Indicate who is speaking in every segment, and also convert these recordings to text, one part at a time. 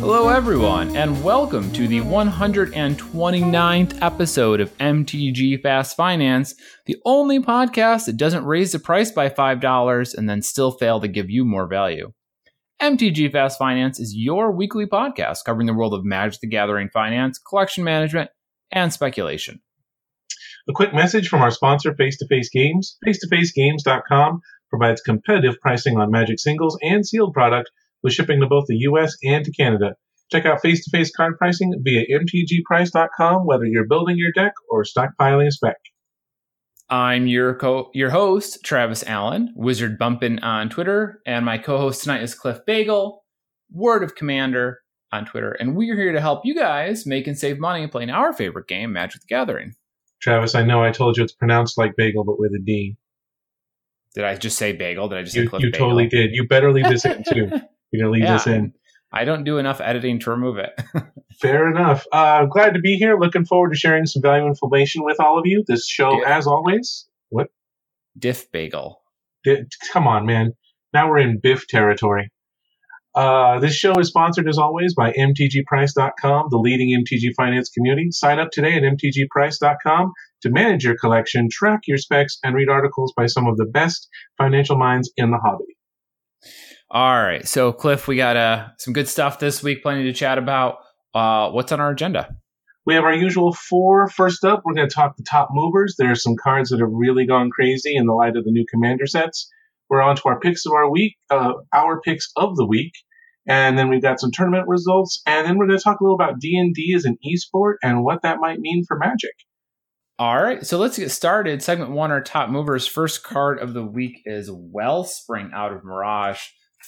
Speaker 1: Hello, everyone, and welcome to the 129th episode of MTG Fast Finance, the only podcast that doesn't raise the price by $5 and then still fail to give you more value. MTG Fast Finance is your weekly podcast covering the world of Magic the Gathering finance, collection management, and speculation.
Speaker 2: A quick message from our sponsor, Face to Face Games. Face to Face FaceToFaceGames.com provides competitive pricing on Magic singles and sealed product with shipping to both the US and to Canada. Check out face to face card pricing via mtgprice.com, whether you're building your deck or stockpiling a spec.
Speaker 1: I'm your co- your host, Travis Allen, Wizard Bumpin' on Twitter, and my co-host tonight is Cliff Bagel, Word of Commander on Twitter, and we're here to help you guys make and save money playing our favorite game, Magic the Gathering.
Speaker 2: Travis, I know I told you it's pronounced like bagel, but with a D.
Speaker 1: Did I just say bagel? Did I just
Speaker 2: you, you totally did. You better leave this in too. You're gonna leave
Speaker 1: Yeah.
Speaker 2: this in.
Speaker 1: I don't do enough editing to remove it.
Speaker 2: Fair enough. Uh, glad to be here. Looking forward to sharing some valuable information with all of you. This show,
Speaker 1: Yeah.
Speaker 2: as always, what?
Speaker 1: Diff Bagel.
Speaker 2: Come on, man. Now we're in Biff territory. Uh, this show is sponsored, as always, by MTGPrice.com, the leading MTG finance community. Sign up today at MTGPrice.com to manage your collection, track your specs, and read articles by some of the best financial minds in the hobby.
Speaker 1: All right, so Cliff, we got uh, some good stuff this week. Plenty to chat about. Uh, what's on our agenda?
Speaker 2: We have our usual four. First up, we're going to talk the top movers. There are some cards that have really gone crazy in the light of the new commander sets. We're on to our picks of our week, uh, our picks of the week, and then we've got some tournament results, and then we're going to talk a little about D and D as an esport and what that might mean for Magic.
Speaker 1: All right, so let's get started. Segment one, our top movers. First card of the week is Wellspring out of Mirage,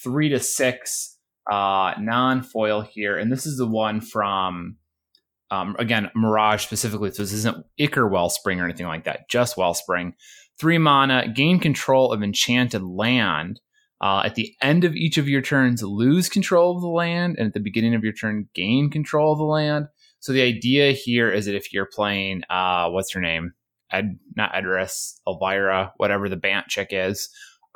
Speaker 1: three to six, uh, non foil here, and this is the one from, um, again, Mirage specifically. So this isn't Ichor Wellspring or anything like that, just Wellspring. Three mana, gain control of enchanted land. Uh, at the end of each of your turns, lose control of the land, and at the beginning of your turn, gain control of the land. So the idea here is that if you're playing, uh, what's her name? Ed, not Edris, Elvira, whatever the Bant chick is.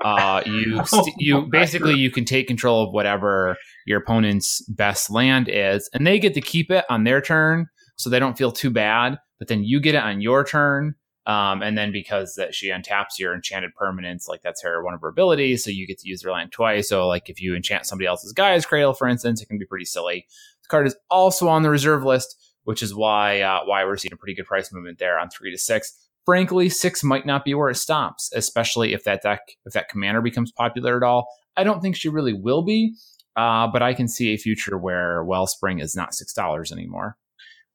Speaker 1: Uh, you st- you basically you can take control of whatever your opponent's best land is, and they get to keep it on their turn, so they don't feel too bad. But then you get it on your turn, um, and then because that she untaps your enchanted permanents, like that's her one of her abilities, so you get to use their land twice. So like if you enchant somebody else's Gaea's Cradle, for instance, it can be pretty silly. The card is also on the reserve list, which is why uh, why we're seeing a pretty good price movement there on three to six. Frankly, six might not be where it stops, especially if that deck if that commander becomes popular at all. I don't think she really will be, uh, but I can see a future where Wellspring is not six dollars anymore.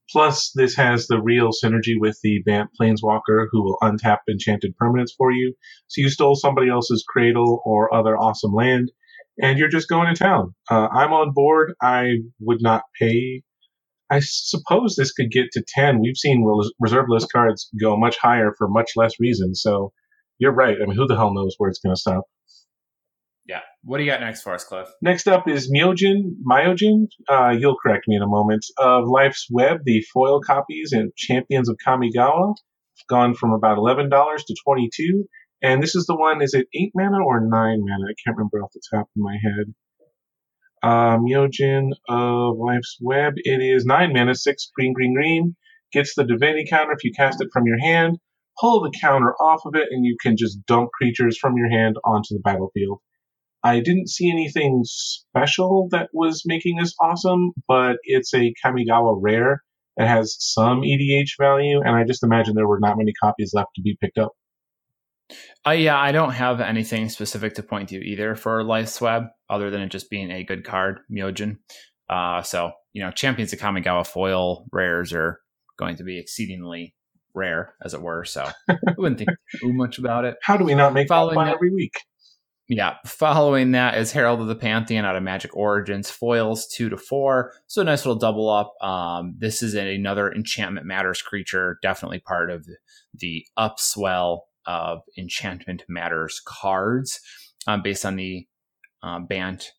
Speaker 2: Plus, this has the real synergy with the Bant Planeswalker, who will untap enchanted permanents for you. So you stole somebody else's cradle or other awesome land, and you're just going to town. Uh, I'm on board. I would not pay. I suppose this could get to 10. We've seen res- reserve list cards go much higher for much less reason. So you're right. I mean, who the hell knows where it's going to stop?
Speaker 1: What do you got next for us, Cliff?
Speaker 2: Next up is Myojin, Myojin, uh, you'll correct me in a moment, of Life's Web, the foil copies and Champions of Kamigawa. Gone from about $11 to 22 And this is the one, is it 8 mana or 9 mana? I can't remember off the top of my head. Uh, Myojin of Life's Web, it is 9 mana, 6 green, green, green. Gets the Divinity counter if you cast it from your hand. Pull the counter off of it, and you can just dump creatures from your hand onto the battlefield. I didn't see anything special that was making this awesome, but it's a Kamigawa rare that has some EDH value, and I just imagine there were not many copies left to be picked up.
Speaker 1: Uh, yeah, I don't have anything specific to point to either for Life's Web, other than it just being a good card, Myojin. Uh, so, you know, Champions of Kamigawa foil rares are going to be exceedingly rare, as it were. So I wouldn't think too much about it.
Speaker 2: How do we not make
Speaker 1: Following
Speaker 2: that- every week?
Speaker 1: Yeah. Following that is Herald of the Pantheon out of Magic Origins, foils two to four. So a nice little double up. Um, this is another Enchantment Matters creature, definitely part of the upswell of Enchantment Matters cards um, based on the um, Bant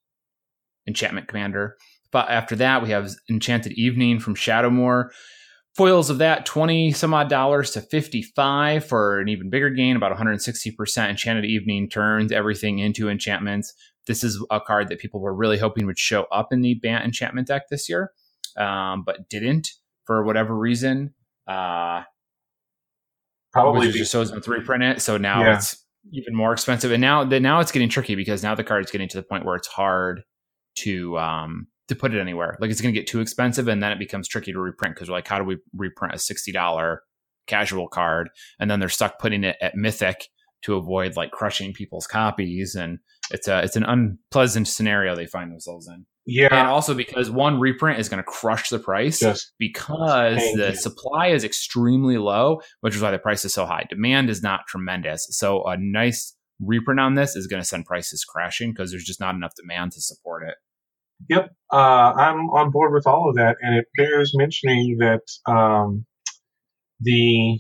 Speaker 1: Enchantment Commander. But after that, we have Enchanted Evening from Shadowmoor. Foils of that 20 some odd dollars to 55 for an even bigger gain about 160% enchanted evening turns everything into enchantments. This is a card that people were really hoping would show up in the bant enchantment deck this year um, but didn't for whatever reason. Uh,
Speaker 2: Probably be-
Speaker 1: just chose them to reprint it so now
Speaker 2: Yeah.
Speaker 1: it's even more expensive. And now now it's getting tricky because now the card is getting to the point where it's hard to um to put it anywhere like it's going to get too expensive and then it becomes tricky to reprint because we're like how do we reprint a $60 casual card and then they're stuck putting it at mythic to avoid like crushing people's copies and it's a it's an unpleasant scenario they find themselves in
Speaker 2: Yeah, and
Speaker 1: also because one reprint is going to crush the price
Speaker 2: just
Speaker 1: because the
Speaker 2: you.
Speaker 1: supply is extremely low, which is why the price is so high. Demand is not tremendous. So a nice reprint on this is going to send prices crashing because there's just not enough demand to support it.
Speaker 2: Yep, uh, I'm on board with all of that, and it bears mentioning that um, the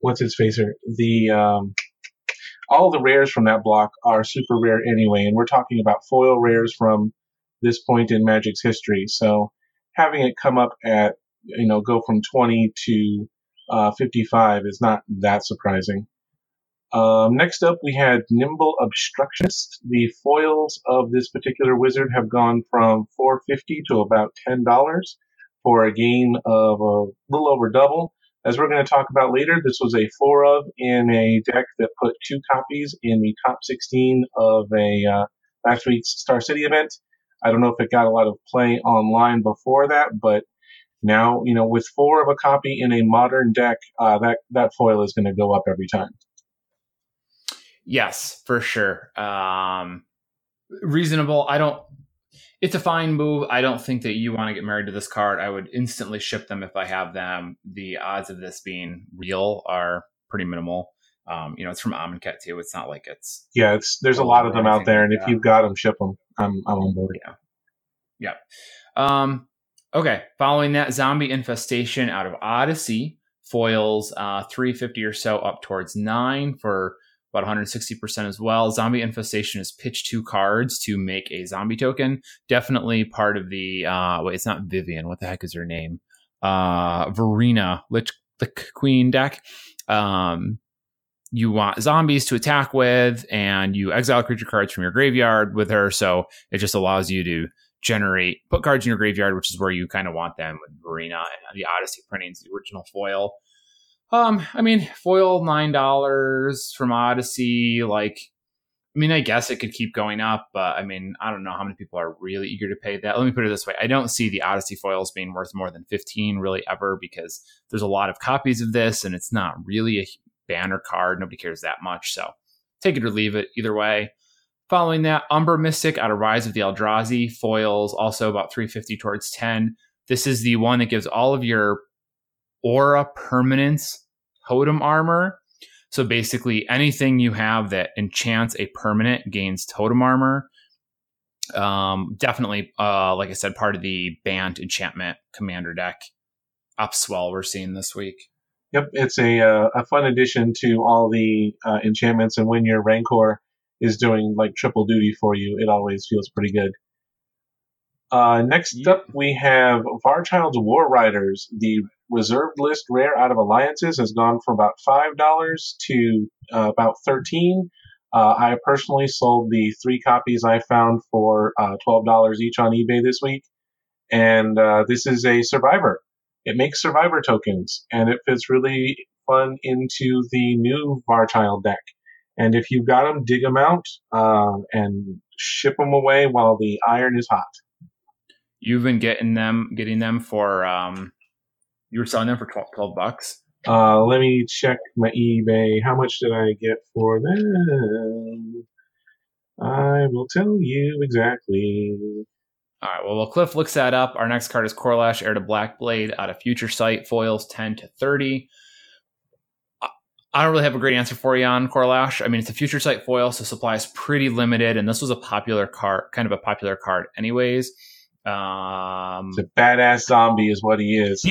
Speaker 2: what's its facer the um, all the rares from that block are super rare anyway, and we're talking about foil rares from this point in Magic's history. So having it come up at you know go from 20 to uh, 55 is not that surprising. Um, next up, we had Nimble Obstructionist. The foils of this particular wizard have gone from 450 to about $10 for a gain of a little over double. As we're going to talk about later, this was a four of in a deck that put two copies in the top 16 of a uh, last week's Star City event. I don't know if it got a lot of play online before that, but now you know with four of a copy in a modern deck, uh, that that foil is going to go up every time.
Speaker 1: Yes, for sure. Um, reasonable. I don't. It's a fine move. I don't think that you want to get married to this card. I would instantly ship them if I have them. The odds of this being real are pretty minimal. Um, you know, it's from Amonkhet too. It's not like it's
Speaker 2: Yeah, it's there's a lot of them out there, and if you've got them, ship them. I'm I'm on board. Yeah. Yep. Yeah.
Speaker 1: Um, okay. Following that, Zombie Infestation out of Odyssey foils uh, 350 or so up towards nine for about 160% as well. Zombie Infestation is pitch two cards to make a zombie token. Definitely part of the, uh, wait, it's not Vivian. What the heck is her name? Uh, Varina, Lich the Queen deck. Um, you want zombies to attack with, and you exile creature cards from your graveyard with her. So it just allows you to generate put cards in your graveyard, which is where you kind of want them with Varina and the Odyssey printings, the original foil. Um, I mean, foil nine dollars from Odyssey. Like, I mean, I guess it could keep going up, but I mean, I don't know how many people are really eager to pay that. Let me put it this way: I don't see the Odyssey foils being worth more than fifteen really ever because there's a lot of copies of this, and it's not really a banner card. Nobody cares that much, so take it or leave it. Either way. Following that, Umbra Mystic out of Rise of the Eldrazi foils, also about 350 towards 10. This is the one that gives all of your aura permanence totem armor. So basically, anything you have that enchants a permanent gains totem armor. Um, definitely, uh, like I said, part of the Bant enchantment commander deck upswell we're seeing this week.
Speaker 2: Yep, it's a uh, a fun addition to all the uh, enchantments, and when your Rancor is doing like triple duty for you, it always feels pretty good. Uh, next up, we have Varchild's War Riders. The reserved list rare out of Alliances has gone from about five dollars to uh, about thirteen. Uh, I personally sold the three copies I found for uh, twelve dollars each on eBay this week, and uh, this is a Survivor. It makes Survivor tokens, and it fits really fun into the new Varchild deck. And if you've got them, dig them out um, and ship them away while the iron is hot.
Speaker 1: You've been getting them, getting them for, um, you were selling them for 12, 12 bucks.
Speaker 2: Uh, let me check my eBay. How much did I get for them? I will tell you exactly.
Speaker 1: All right. Well, while Cliff looks that up, our next card is Korlash, Heir to Blackblade out of Future Sight, foils 10 to 30. I- I don't really have a great answer for you on Korlash. I mean, it's a Future Sight foil, so supply is pretty limited, and this was a popular card, kind of a popular card, anyways. Um,
Speaker 2: The badass zombie is what he is.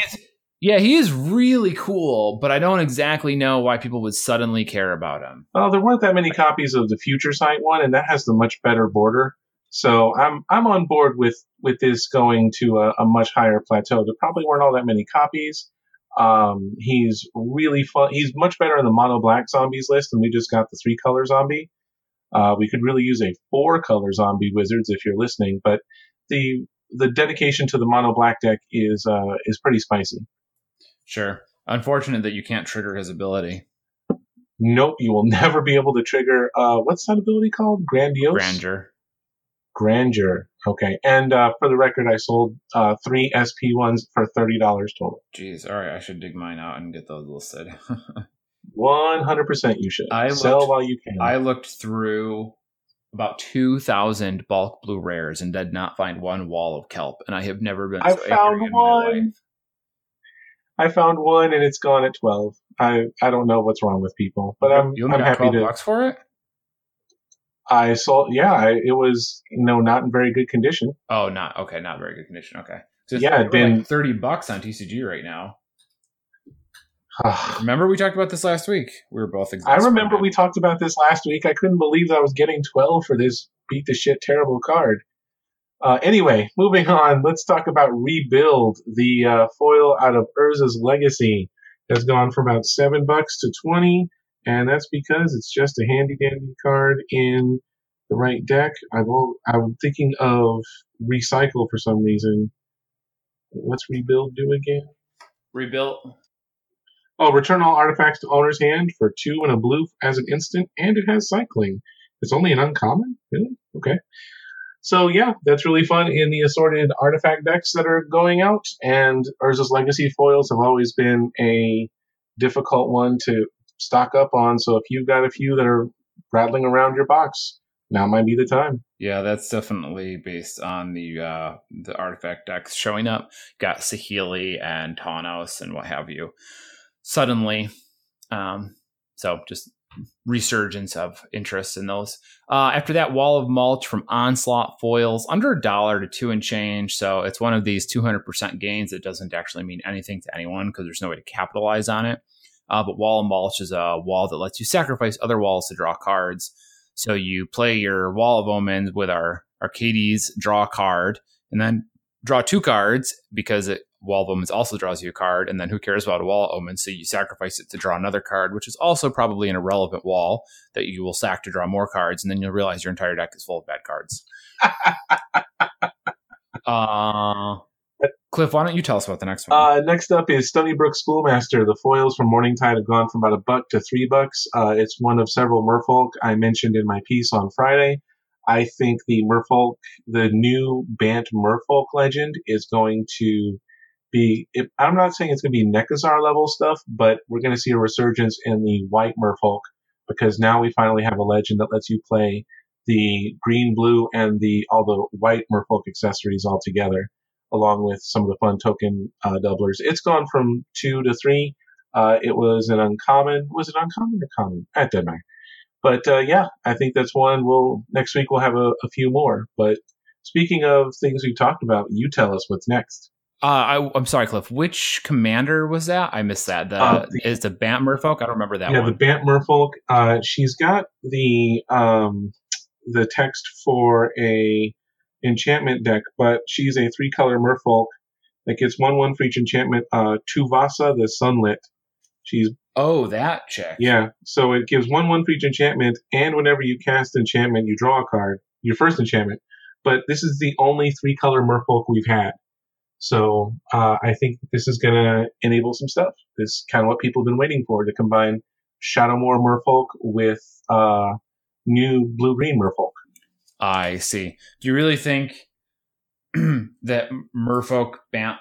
Speaker 1: yeah, he is really cool, but I don't exactly know why people would suddenly care about him.
Speaker 2: Well, there weren't that many copies of the Future Sight one, and that has the much better border. So I'm I'm on board with with this going to a, a much higher plateau. There probably weren't all that many copies. Um, he's really fun. He's much better in the mono black zombies list, and we just got the three color zombie. Uh, we could really use a four color zombie wizards if you're listening, but the the dedication to the mono black deck is uh, is pretty spicy.
Speaker 1: Sure. Unfortunate that you can't trigger his ability.
Speaker 2: Nope, you will never be able to trigger. Uh, what's that ability called? Grandiose.
Speaker 1: Grandeur.
Speaker 2: Grandeur. Okay. And uh, for the record, I sold uh, three SP ones for thirty dollars total.
Speaker 1: Jeez. All right. I should dig mine out and get those listed.
Speaker 2: One hundred percent, you should
Speaker 1: I
Speaker 2: sell while you can.
Speaker 1: I looked through about 2,000 bulk blue rares and did not find one wall of kelp. And I have never been
Speaker 2: I
Speaker 1: so
Speaker 2: found
Speaker 1: angry in my
Speaker 2: one. I found one and it's gone at twelve. I I don't know what's wrong with people, but I'm
Speaker 1: you
Speaker 2: I'm
Speaker 1: got
Speaker 2: happy
Speaker 1: 12
Speaker 2: to.
Speaker 1: bucks for it?
Speaker 2: I sold. Yeah, I, it was you know not in very good condition.
Speaker 1: Oh, not okay. Not very good condition. Okay. So it's
Speaker 2: Yeah, it'd been-
Speaker 1: like 30 bucks on TCG right now. Remember we talked about this last week? We were both
Speaker 2: I remember we talked about this last week. I couldn't believe that I was getting 12 for this beat the shit terrible card. Uh, anyway, moving on, let's talk about Rebuild. The uh, foil out of Urza's Legacy has gone from about 7 bucks to 20, and that's because it's just a handy dandy card in the right deck. I will, I'm thinking of Recycle for some reason. What's Rebuild do again?
Speaker 1: rebuilt.
Speaker 2: Oh, return all artifacts to owner's hand for two and a blue as an instant, and it has cycling. It's only an uncommon? Really? Okay. So yeah, that's really fun in the assorted artifact decks that are going out, and Urza's Legacy foils have always been a difficult one to stock up on, so if you've got a few that are rattling around your box, now might be the time.
Speaker 1: Yeah, that's definitely based on the uh, the artifact decks showing up. Got Saheeli and Tawnos and what have you. Suddenly, um, so just resurgence of interest in those. Uh, after that, Wall of Mulch from Onslaught foils under a dollar to two and change. So it's one of these 200% gains that doesn't actually mean anything to anyone because there's no way to capitalize on it. Uh, but Wall of Mulch is a wall that lets you sacrifice other walls to draw cards. So you play your Wall of Omens with our Arcades, draw a card, and then draw two cards because it, Wall of Omens also draws you a card. And then who cares about a Wall of Omens? So you sacrifice it to draw another card, which is also probably an irrelevant wall that you will sack to draw more cards. And then you'll realize your entire deck is full of bad cards. uh, Cliff, why don't you tell us about the next one?
Speaker 2: Uh, next up is Stonybrook Schoolmaster. The foils from Morningtide have gone from about a buck to three bucks. Uh, it's one of several Merfolk I mentioned in my piece on Friday. I think the Merfolk, the new Bant Merfolk legend, is going to be. I'm not saying it's going to be Nekusar level stuff, but we're going to see a resurgence in the white Merfolk because now we finally have a legend that lets you play the green, blue, and the all the white Merfolk accessories all together along with some of the fun token uh, doublers. It's gone from two to three. Uh, it was an uncommon. Was it uncommon or common? Doesn't matter. But uh, yeah, I think that's one. We'll next week we'll have a, a few more. But speaking of things we've talked about, you tell us what's next.
Speaker 1: Uh, I, I'm sorry, Cliff. Which commander was that? I missed that. The
Speaker 2: Uh, the-
Speaker 1: is the Bant Merfolk? I don't remember that one.
Speaker 2: yeah,
Speaker 1: one.
Speaker 2: the Bant Merfolk. Uh, she's got the um, the text for a enchantment deck, but she's a three color Merfolk that gets one one for each enchantment. Uh, Tuvasa, the Sunlit. She's
Speaker 1: oh, that check.
Speaker 2: Yeah, so it gives one one for each enchantment, and whenever you cast enchantment, you draw a card, your first enchantment. But this is the only three color Merfolk we've had, so uh, I think this is going to enable some stuff. This is kind of what people have been waiting for to combine Shadowmoor Merfolk with uh, new blue green Merfolk.
Speaker 1: I see. Do you really think that Merfolk Bant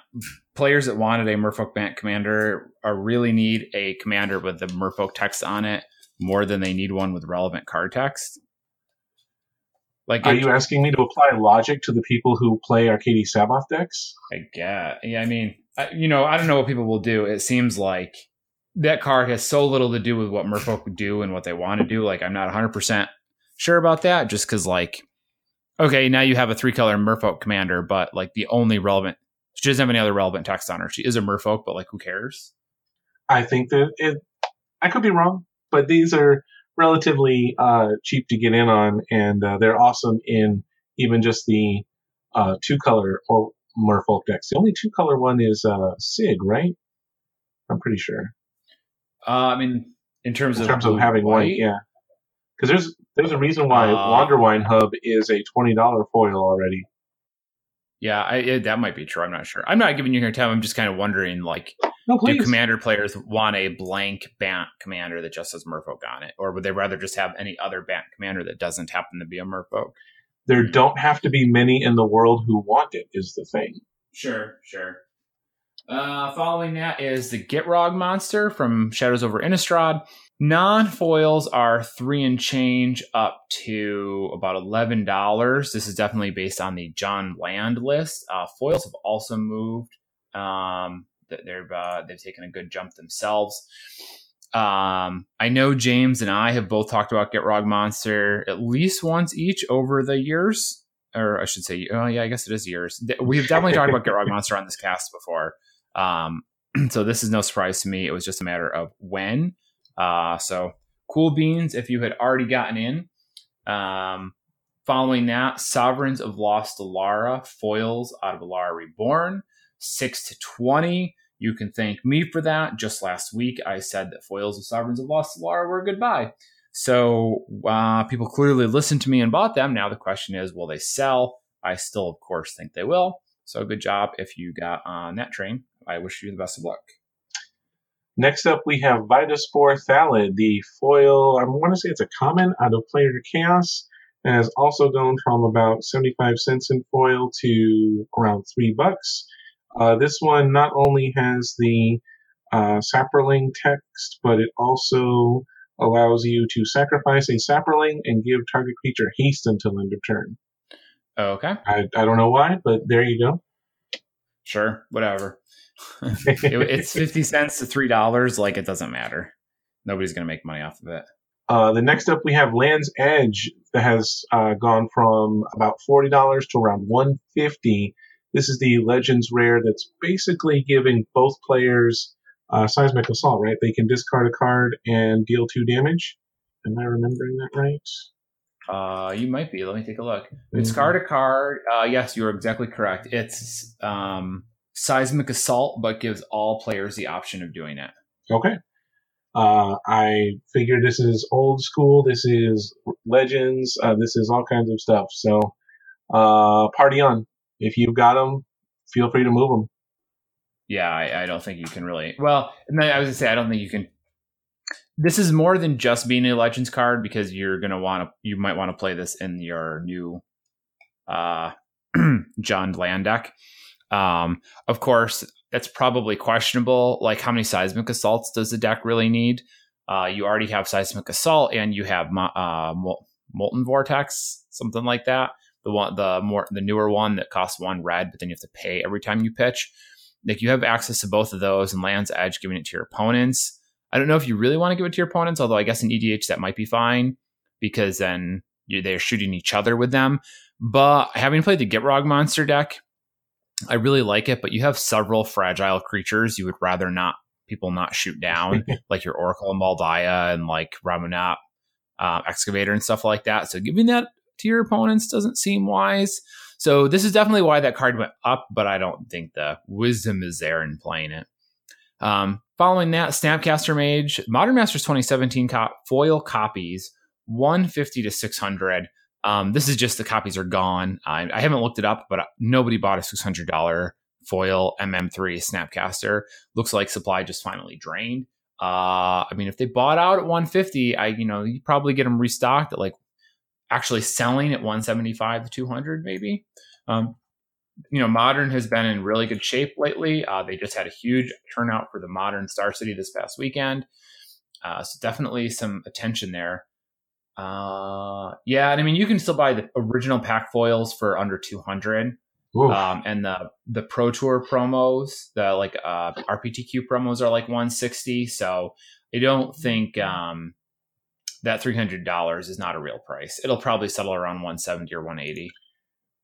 Speaker 1: players that wanted a Merfolk Bant commander are really need a commander with the Merfolk text on it more than they need one with relevant card text? Like,
Speaker 2: Are
Speaker 1: it-
Speaker 2: you asking me to apply logic to the people who play Arcades Sabboth decks?
Speaker 1: I get. Yeah, I mean, I, you know, I don't know what people will do. It seems like that card has so little to do with what Merfolk would do and what they want to do. Like, I'm not 100% sure about that just because, like, okay, now you have a three color Merfolk commander, but like the only relevant, she doesn't have any other relevant text on her. She is a Merfolk, but like, who cares?
Speaker 2: I think that it, I could be wrong, but these are relatively uh, cheap to get in on, and uh, they're awesome in even just the uh, two color or Merfolk decks. The only two color one is uh, Sygg, right? I'm pretty sure.
Speaker 1: Uh, I mean, in terms
Speaker 2: In
Speaker 1: of
Speaker 2: terms of having
Speaker 1: white,
Speaker 2: white, yeah. Because there's there's a reason why
Speaker 1: Uh,
Speaker 2: Wanderwine Hub is a twenty dollar foil already.
Speaker 1: yeah, I, it, that might be true. I'm not sure. I'm not giving you your time. I'm just kind of wondering, like,
Speaker 2: No,
Speaker 1: do commander players want a blank Bant commander that just says Merfolk on it, or would they rather just have any other Bant commander that doesn't happen to be a Merfolk?
Speaker 2: there don't have to be many in the world who want it. Is the thing.
Speaker 1: Sure, sure. Uh, following that is the Gitrog monster from Shadows over Innistrad. Non foils are three and change up to about eleven dollars. This is definitely based on the John Land list. Uh, foils have also moved. Um, th- they've uh, they've taken a good jump themselves. Um, I know James and I have both talked about Gitrog monster at least once each over the years or I should say, oh yeah, I guess it is years. We've definitely talked about Gitrog Monster on this cast before, um, so this is no surprise to me. It was just a matter of when. Uh, so cool beans if you had already gotten in. Um, following that, Sovereigns of Lost Alara foils out of Alara Reborn, six to twenty. You can thank me for that. Just last week, I said that foils of Sovereigns of Lost Alara were a goodbye. So uh, people clearly listened to me and bought them. Now the question is, will they sell? I still, of course, think they will. So good job if you got on that train. I wish you the best of luck.
Speaker 2: Next up, we have Vitaspore Thallid, the foil. I want to say it's a common out of Planar Chaos, and has also gone from about 75 cents in foil to around three bucks. Uh, this one not only has the uh, Saproling text, but it also allows you to sacrifice a Saproling and give target creature haste until end of turn.
Speaker 1: Okay,
Speaker 2: I, I don't know why, but there you go.
Speaker 1: sure, whatever. It- it's fifty cents to three dollars. Like it doesn't matter. Nobody's gonna make money off of it.
Speaker 2: Uh, the next up, we have Land's Edge that has uh, gone from about forty dollars to around one fifty. This is the Legends rare that's basically giving both players uh, seismic assault. Right, they can discard a card and deal two damage. Am I remembering that right?
Speaker 1: Uh, you might be. Let me take a look. Discard a card. Uh, yes, you're exactly correct. It's um, seismic assault, but gives all players the option of doing it.
Speaker 2: Okay. Uh, I figure this is old school. This is Legends. Uh, this is all kinds of stuff. So, uh, party on. If you've got them, feel free to move them.
Speaker 1: Yeah, I, I don't think you can really. Well, I was gonna say I don't think you can. This is more than just being a Legends card because you're gonna want to. You might want to play this in your new, uh, John Land deck. Um, of course, that's probably questionable. Like, how many seismic assaults does the deck really need? Uh, you already have seismic assault, and you have uh, molten vortex, something like that. The one, the more, the newer one that costs one red, but then you have to pay every time you pitch. Like, you have access to both of those, and Land's Edge giving it to your opponents. I don't know if you really want to give it to your opponents, although I guess in EDH that might be fine because then you, they're shooting each other with them. But having played the Gitrog monster deck, I really like it, but you have several fragile creatures you would rather not people not shoot down, like your Oracle and Mul Daya and like Ramunap uh, Excavator and stuff like that. So giving that to your opponents doesn't seem wise. So this is definitely why that card went up, but I don't think the wisdom is there in playing it. Um, following that, Snapcaster Mage, Modern Masters 2017 co- foil copies, 150 to 600. Um, this is just the copies are gone. I, I haven't looked it up, but nobody bought a $600 foil MM3 Snapcaster. Looks like supply just finally drained. Uh, I mean, if they bought out at 150, I you know you probably get them restocked at like actually selling at 175 to 200 maybe. Um, you know, Modern has been in really good shape lately. Uh, they just had a huge turnout for the Modern Star City this past weekend. Uh, so definitely some attention there. Uh, yeah, and I mean, you can still buy the original pack foils for under 200. Um, and the the Pro Tour promos, the like uh, RPTQ promos are like 160. So I don't think um, that $300 is not a real price. It'll probably settle around 170 or 180.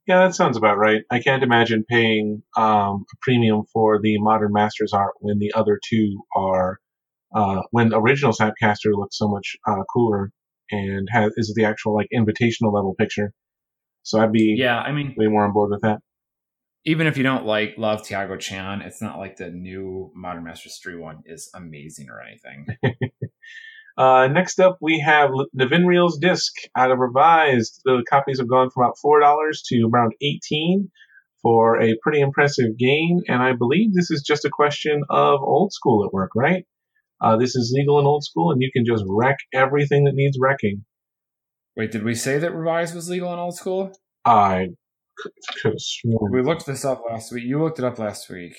Speaker 2: yeah, that sounds about right. I can't imagine paying um, a premium for the Modern Masters art when the other two are uh, when the original Snapcaster looks so much uh, cooler and has is the actual like invitational level picture. So I'd be
Speaker 1: Yeah, I mean,
Speaker 2: way more on board with that.
Speaker 1: even if you don't like love Tiago Chan, it's not like the new Modern Masters 3 one is amazing or anything.
Speaker 2: Uh, next up, we have Nevinyrral's Disk out of revised. The copies have gone from about four dollars to around eighteen for a pretty impressive gain, and I believe this is just a question of old school at work, right? Uh, this is legal in old school, and you can just wreck everything that needs wrecking.
Speaker 1: Wait, did we say that Revised was legal in old school?
Speaker 2: I could, have sworn.
Speaker 1: We looked this up last week. You looked it up last week.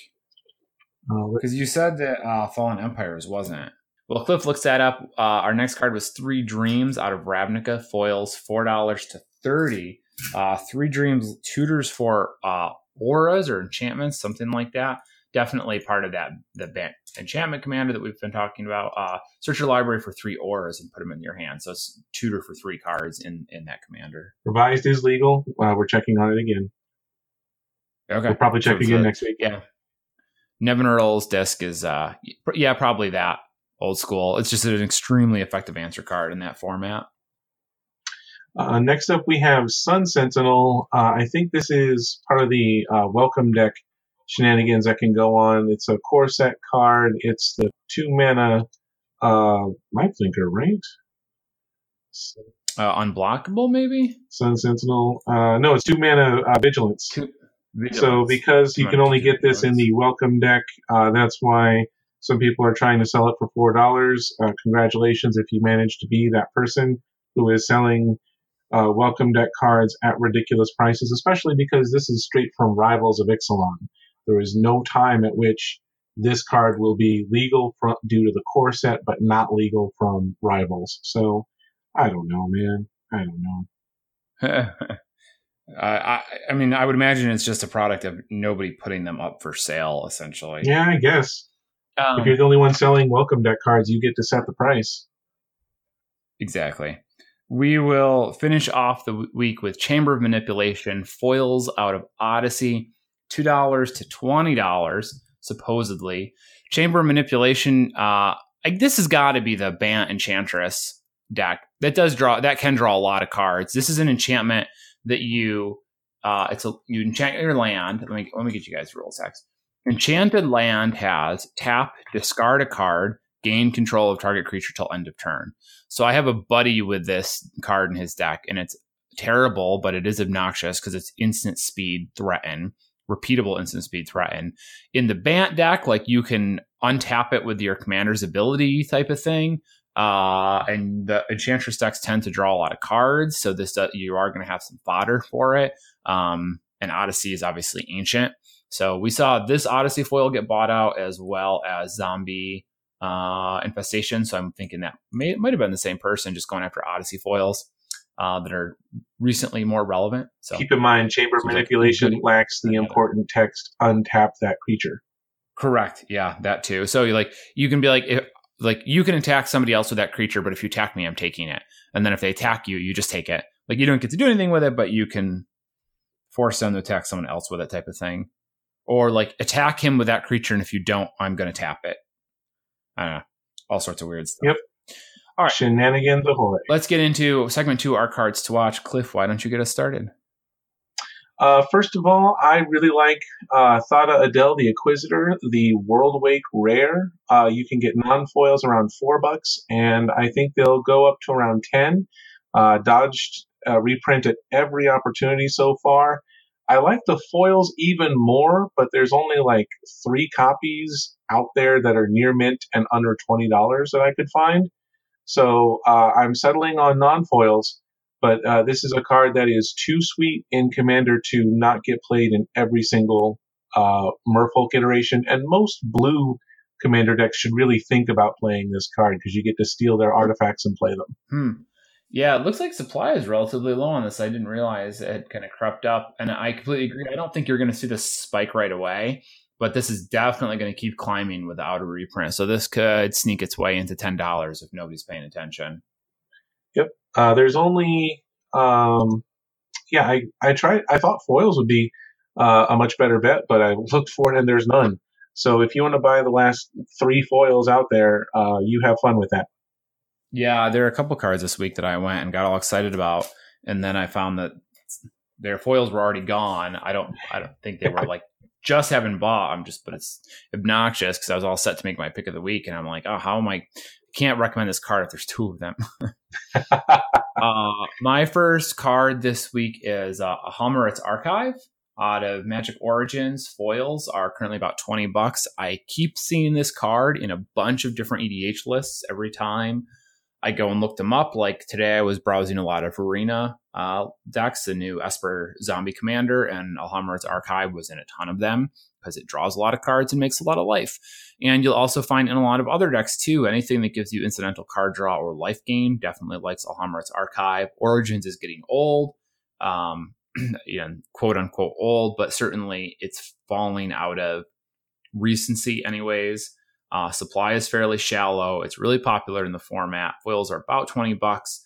Speaker 2: Uh,
Speaker 1: Because you said that uh, Fallen Empires wasn't. Well, Cliff looks that up. Uh, our next card was Three Dreams out of Ravnica. Foils four dollars to thirty. Uh, Three Dreams tutors for uh, auras or enchantments, something like that. Definitely part of that the ban- enchantment commander that we've been talking about. Uh, search your library for three auras and put them in your hand. So it's tutor for three cards in in that commander.
Speaker 2: revised is legal. Uh, we're checking on it again.
Speaker 1: Okay,
Speaker 2: We'll probably check
Speaker 1: So
Speaker 2: again next week.
Speaker 1: Yeah. Nevinyrral's Disk is uh yeah, probably that old school. It's just an extremely effective answer card in that format.
Speaker 2: Uh, next up, we have Sun Sentinel. Uh, I think this is part of the uh, welcome deck shenanigans that can go on. It's a core set card. It's the two mana uh, Life Linker, right?
Speaker 1: Uh, unblockable, maybe.
Speaker 2: Sun Sentinel. Uh, no, it's two mana uh, Vigilance.
Speaker 1: Two-
Speaker 2: So because you can only get this in the welcome deck, uh, that's why some people are trying to sell it for four dollars. Uh, congratulations if you manage to be that person who is selling uh, welcome deck cards at ridiculous prices, especially because this is straight from Rivals of Ixalan. There is no time at which this card will be legal from, due to the core set, but not legal from Rivals. So I don't know, man. I don't know.
Speaker 1: uh, I, I mean, I would imagine it's just a product of nobody putting them up for sale, essentially.
Speaker 2: Yeah, I guess.
Speaker 1: Um,
Speaker 2: if you're the only one selling welcome deck cards, you get to set the price.
Speaker 1: Exactly. We will finish off the week with Chamber of Manipulation foils out of Odyssey, two dollars to twenty dollars supposedly. Chamber of Manipulation. Uh, like this has got to be the Bant Enchantress deck that does draw that can draw a lot of cards. This is an enchantment that you. Uh, it's a you enchant your land. Let me let me get you guys rules X. Enchanted land has tap, discard a card, gain control of target creature till end of turn. So I have a buddy with this card in his deck, and it's terrible, but it is obnoxious because it's instant speed threaten, repeatable instant speed threaten. In the Bant deck, like you can untap it with your commander's ability type of thing. Uh, and the Enchantress decks tend to draw a lot of cards, so this uh, you are going to have some fodder for it. Um, and Odyssey is obviously ancient, so we saw this Odyssey foil get bought out as well as Zombie uh, infestation. So I'm thinking that may might have been the same person, just going after Odyssey foils uh, that are recently more relevant. So
Speaker 2: Keep in mind, Chamber
Speaker 1: Seems like
Speaker 2: Manipulation lacks the important text untap that creature.
Speaker 1: correct, yeah, that too. So you like you can be like if, like you can attack somebody else with that creature, but if you attack me, I'm taking it. And then if they attack you, you just take it. Like you don't get to do anything with it, but you can force them to attack someone else with it, type of thing. Or like attack him with that creature, and if you don't, I'm going to tap it. I don't know, all sorts of weird stuff.
Speaker 2: Yep.
Speaker 1: All right.
Speaker 2: Shenanigans ahoy.
Speaker 1: Let's get into segment two, our cards to watch. Cliff, why don't you get us started?
Speaker 2: Uh, first of all, I really like uh, Thada Adel the Acquisitor, the Worldwake Rare. Uh, you can get non foils around four bucks, and I think they'll go up to around ten. Uh, dodged uh, reprint at every opportunity so far. I like the foils even more, but there's only like three copies out there that are near mint and under twenty dollars that I could find. So uh, I'm settling on non foils but uh, this is a card that is too sweet in Commander to not get played in every single uh, Merfolk iteration. And most blue Commander decks should really think about playing this card because you get to steal their artifacts and play them.
Speaker 1: Hmm. Yeah, it looks like supply is relatively low on this. I didn't realize it kind of crept up, and I completely agree. I don't think you're going to see this spike right away, but this is definitely going to keep climbing without a reprint. So this could sneak its way into ten dollars if nobody's paying attention. Yep.
Speaker 2: Uh, there's only, um, yeah, I, I tried, I thought foils would be uh, a much better bet, but I looked for it and there's none. So if you want to buy the last three foils out there, uh, you have fun with that.
Speaker 1: Yeah, there are a couple cards this week that I went and got all excited about, and then I found that their foils were already gone. I don't I don't think they were like just having bought. I'm just, but it's obnoxious because I was all set to make my pick of the week, and I'm like, oh, how am I? Can't recommend this card if there's two of them. uh, my first card this week is uh, a Alhammarret's Archive out of Magic Origins. Foils are currently about 20 bucks. I keep seeing this card in a bunch of different EDH lists every time I go and look them up. Like today, I was browsing a lot of Arena uh, decks, the new Esper Zombie Commander, and Alhammarret's Archive was in a ton of them because it draws a lot of cards and makes a lot of life. And you'll also find in a lot of other decks too, anything that gives you incidental card draw or life gain definitely likes Alhammarret's Archive. Origins is getting old, um, you know, quote unquote old, but certainly it's falling out of recency anyways. Uh, supply is fairly shallow. It's really popular in the format. Foils are about 20 bucks.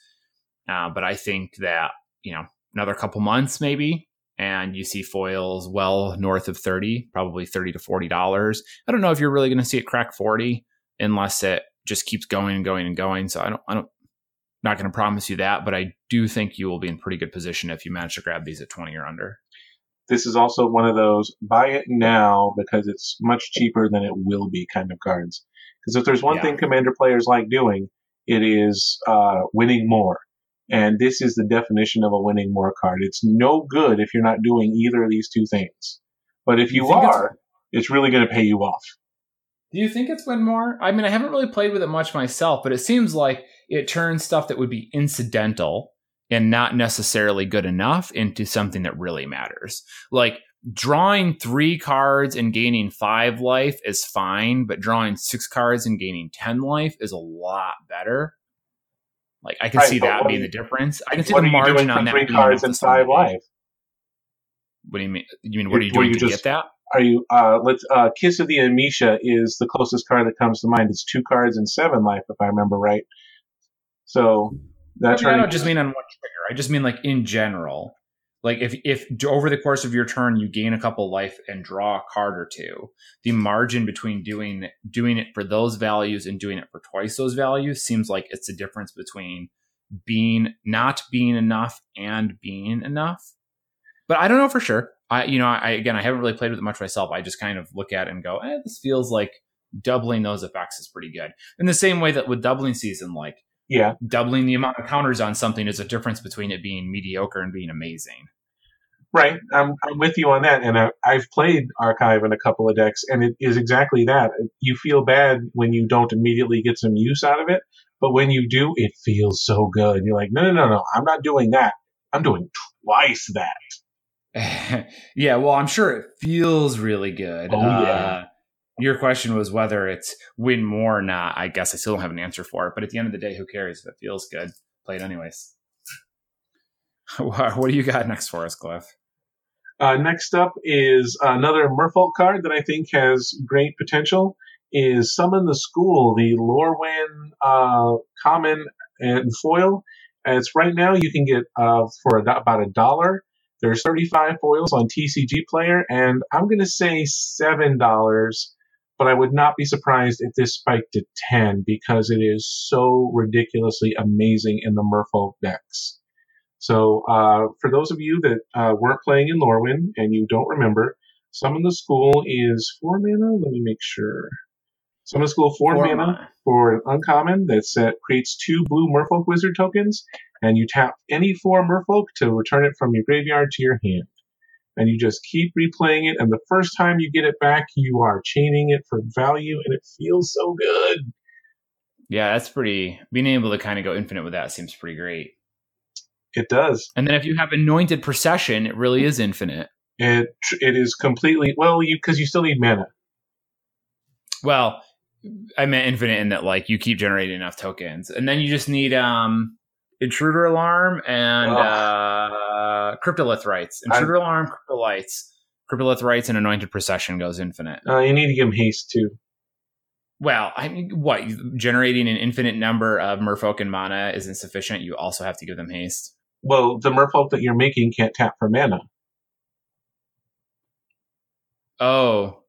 Speaker 1: Uh, but I think that, you know, another couple months maybe, and you see foils well north of 30, probably 30 to $40. I don't know if you're really going to see it crack 40 unless it just keeps going and going and going. So I don't, I don't, not going to promise you that, but I do think you will be in pretty good position if you manage to grab these at 20 or under.
Speaker 2: This is also one of those buy it now because it's much cheaper than it will be kind of cards. Because if there's one yeah. thing commander players like doing, it is uh, winning more. And this is the definition of a winning more card. It's no good if you're not doing either of these two things. But if you, you are, it's, it's really going to pay you off.
Speaker 1: Do you think it's win more? I mean, I haven't really played with it much myself, but it seems like it turns stuff that would be incidental and not necessarily good enough into something that really matters. Like drawing three cards and gaining five life is fine, but drawing six cards and gaining 10 life is a lot better. Like I can right, see that being you, the difference. I can see the margin on that.
Speaker 2: Three cards and five life.
Speaker 1: What do you mean? You mean what are you doing you to just, get that?
Speaker 2: Are you? Uh, let's. Uh, Kiss of the Amesha is the closest card that comes to mind. It's two cards and seven life, if I remember right. So
Speaker 1: that's I, mean, I don't just mean on one trigger. I just mean like in general. Like if if over the course of your turn you gain a couple life and draw a card or two, the margin between doing doing it for those values and doing it for twice those values seems like it's the difference between being not being enough and being enough. But I don't know for sure. I you know I again I haven't really played with it much myself. I just kind of look at it and go, eh, this feels like doubling those effects is pretty good. In the same way that with doubling season, like
Speaker 2: yeah.
Speaker 1: Doubling the amount of counters on something is a difference between it being mediocre and being amazing.
Speaker 2: Right. I'm, I'm with you on that. And I, I've played Archive in a couple of decks, and it is exactly that. You feel bad when you don't immediately get some use out of it, but when you do, it feels so good. You're like, no, no, no, no, I'm not doing that. I'm doing twice
Speaker 1: that. yeah, well, I'm sure it feels really good.
Speaker 2: Oh, yeah. Uh,
Speaker 1: your question was whether it's win more or not. I guess I still don't have an answer for it. But at the end of the day, who cares if it feels good? Play it anyways. what do you got next for us, Cliff?
Speaker 2: Uh, next up is another Merfolk card that I think has great potential. Is Summon the School, the Lorwyn uh, common and foil. It's right now you can get uh, for about a dollar. There's 35 foils on TCG Player, and I'm going to say seven dollars but I would not be surprised if this spiked to 10 because it is so ridiculously amazing in the Merfolk decks. So, uh, for those of you that uh, weren't playing in Lorwyn and you don't remember, Summon the School is 4 mana. Let me make sure. Summon the School 4, four mana, mana for an uncommon that set, creates two blue Merfolk Wizard tokens, and you tap any 4 Merfolk to return it from your graveyard to your hand and you just keep replaying it. And the first time you get it back, you are chaining it for value, and it feels so good.
Speaker 1: Yeah, that's pretty. Being able to kind of go infinite with that seems pretty great.
Speaker 2: It does.
Speaker 1: And then if you have anointed procession, it really is infinite.
Speaker 2: It it is completely well, you because you still need mana.
Speaker 1: Well, I meant infinite in that like you keep generating enough tokens, and then you just need um intruder alarm and. Oh. Uh, Cryptolith Rites. Intruder I, Alarm, Cryptolith Rites. Cryptolith Rites and Anointed Procession goes infinite.
Speaker 2: Uh, you need to give him haste too.
Speaker 1: Well, I mean, what? Generating an infinite number of merfolk and mana isn't sufficient. You also have to give them haste.
Speaker 2: Well, the merfolk that you're making can't tap for mana.
Speaker 1: Oh.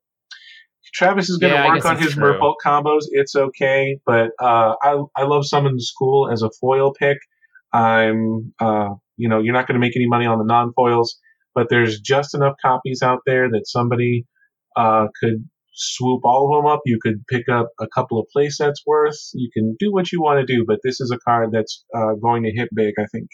Speaker 2: Travis is going to yeah, work on his true. merfolk combos. It's okay, but uh, I I love Summon the School as a foil pick. I'm uh, you know, you're not going to make any money on the non foils, but there's just enough copies out there that somebody uh, could swoop all of them up. You could pick up a couple of play sets worth. You can do what you want to do, but this is a card that's uh, going to hit big, I think.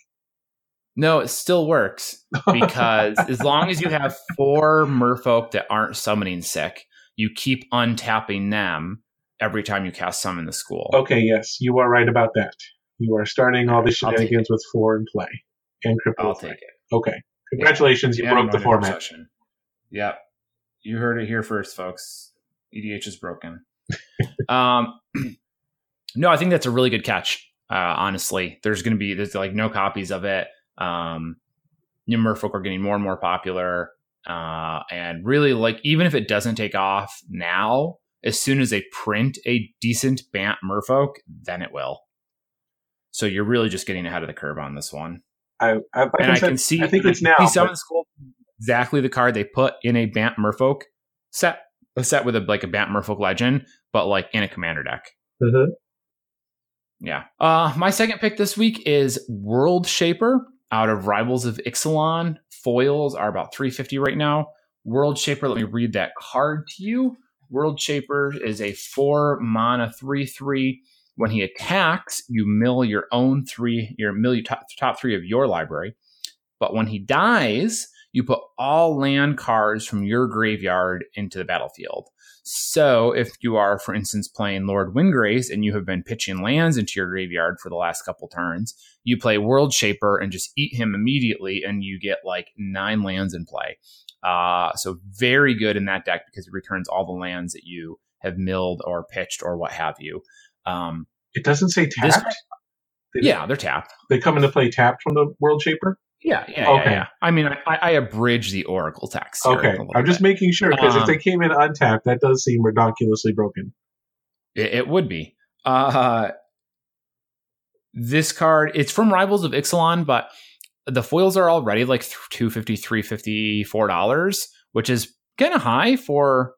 Speaker 1: No, it still works because as long as you have four merfolk that aren't summoning sick, you keep untapping them every time you cast summon the school.
Speaker 2: Okay, yes, you are right about that. You are starting all the shenanigans with four in play and cripple.
Speaker 1: I'll take it.
Speaker 2: Okay, congratulations,
Speaker 1: Yeah,
Speaker 2: you broke the format.
Speaker 1: obsession. Yep. You heard it here first, folks. EDH is broken. um, no, I think that's a really good catch. Uh, honestly, there's going to be there's like no copies of it. Um, new Merfolk are getting more and more popular, uh, and really like even if it doesn't take off now, as soon as they print a decent Bant Merfolk, then it will. So you're really just getting ahead of the curve on this one
Speaker 2: I, I, like
Speaker 1: and
Speaker 2: I
Speaker 1: I, can see.
Speaker 2: I think it's now.
Speaker 1: He
Speaker 2: but-
Speaker 1: summons school exactly the card they put in a Bant Merfolk set, a set with a like a Bant Merfolk legend, but like in a commander deck.
Speaker 2: Mhm.
Speaker 1: Yeah. Uh, my second pick this week is World Shaper out of Rivals of Ixalan. Foils are about 350 right now. World Shaper, let me read that card to you. World Shaper is a four mana three three. When he attacks, you mill your own three, your mill your top, top three of your library. But when he dies, you put all land cards from your graveyard into the battlefield. So if you are, for instance, playing Lord Windgrace and you have been pitching lands into your graveyard for the last couple turns, you play World Shaper and just eat him immediately, and you get like nine lands in play. Uh, so very good in that deck because it returns all the lands that you have milled or pitched or what have you. Um,
Speaker 2: It doesn't say
Speaker 1: This-
Speaker 2: tapped. They-
Speaker 1: yeah, they're tapped.
Speaker 2: They come into play tapped from the World Shaper.
Speaker 1: Yeah, yeah,
Speaker 2: Okay.
Speaker 1: yeah, yeah. I mean, I, I abridge the Oracle text.
Speaker 2: Okay, I'm just
Speaker 1: bit.
Speaker 2: making sure because if
Speaker 1: Um,
Speaker 2: they came in untapped, that does seem redonkulously broken.
Speaker 1: It, it would be. Uh, this card, it's from Rivals of Ixalan, but the foils are already like th- 250 350 $4, which is kind of high for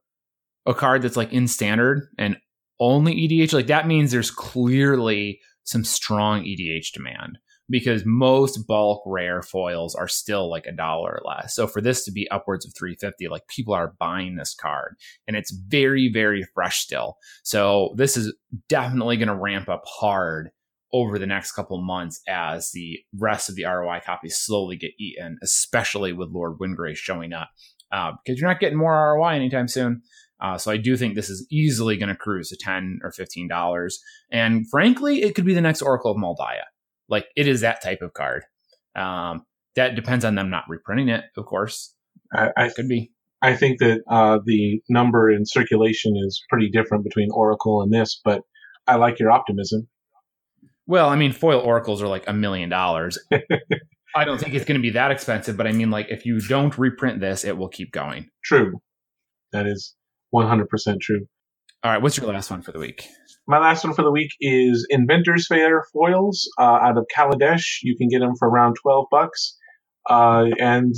Speaker 1: a card that's like in standard and only EDH. Like that means there's clearly some strong EDH demand because most bulk rare foils are still like a dollar or less. So for this to be upwards of 350, like people are buying this card and it's very, very fresh still. So this is definitely going to ramp up hard over the next couple months as the rest of the ROI copies slowly get eaten, especially with Lord Windgrace showing up. Uh, because you're not getting more ROI anytime soon. Uh, so I do think this is easily going to cruise to ten or fifteen dollars, and frankly, it could be the next Oracle of Mul Daya. Like it is that type of card. Um, that depends on them not reprinting it, of course.
Speaker 2: I, I,
Speaker 1: Could be.
Speaker 2: I think that uh, the number in circulation is pretty different between Oracle and this, but I like your optimism.
Speaker 1: Well, I mean, foil oracles are like a million dollars. I don't think it's going to be that expensive, but I mean, like, if you don't reprint this, it will keep going.
Speaker 2: True. That is 100% true.
Speaker 1: All right, what's your last one for the week?
Speaker 2: My last one for the week is Inventors Fair foils uh, out of Kaladesh. You can get them for around 12 bucks. Uh, and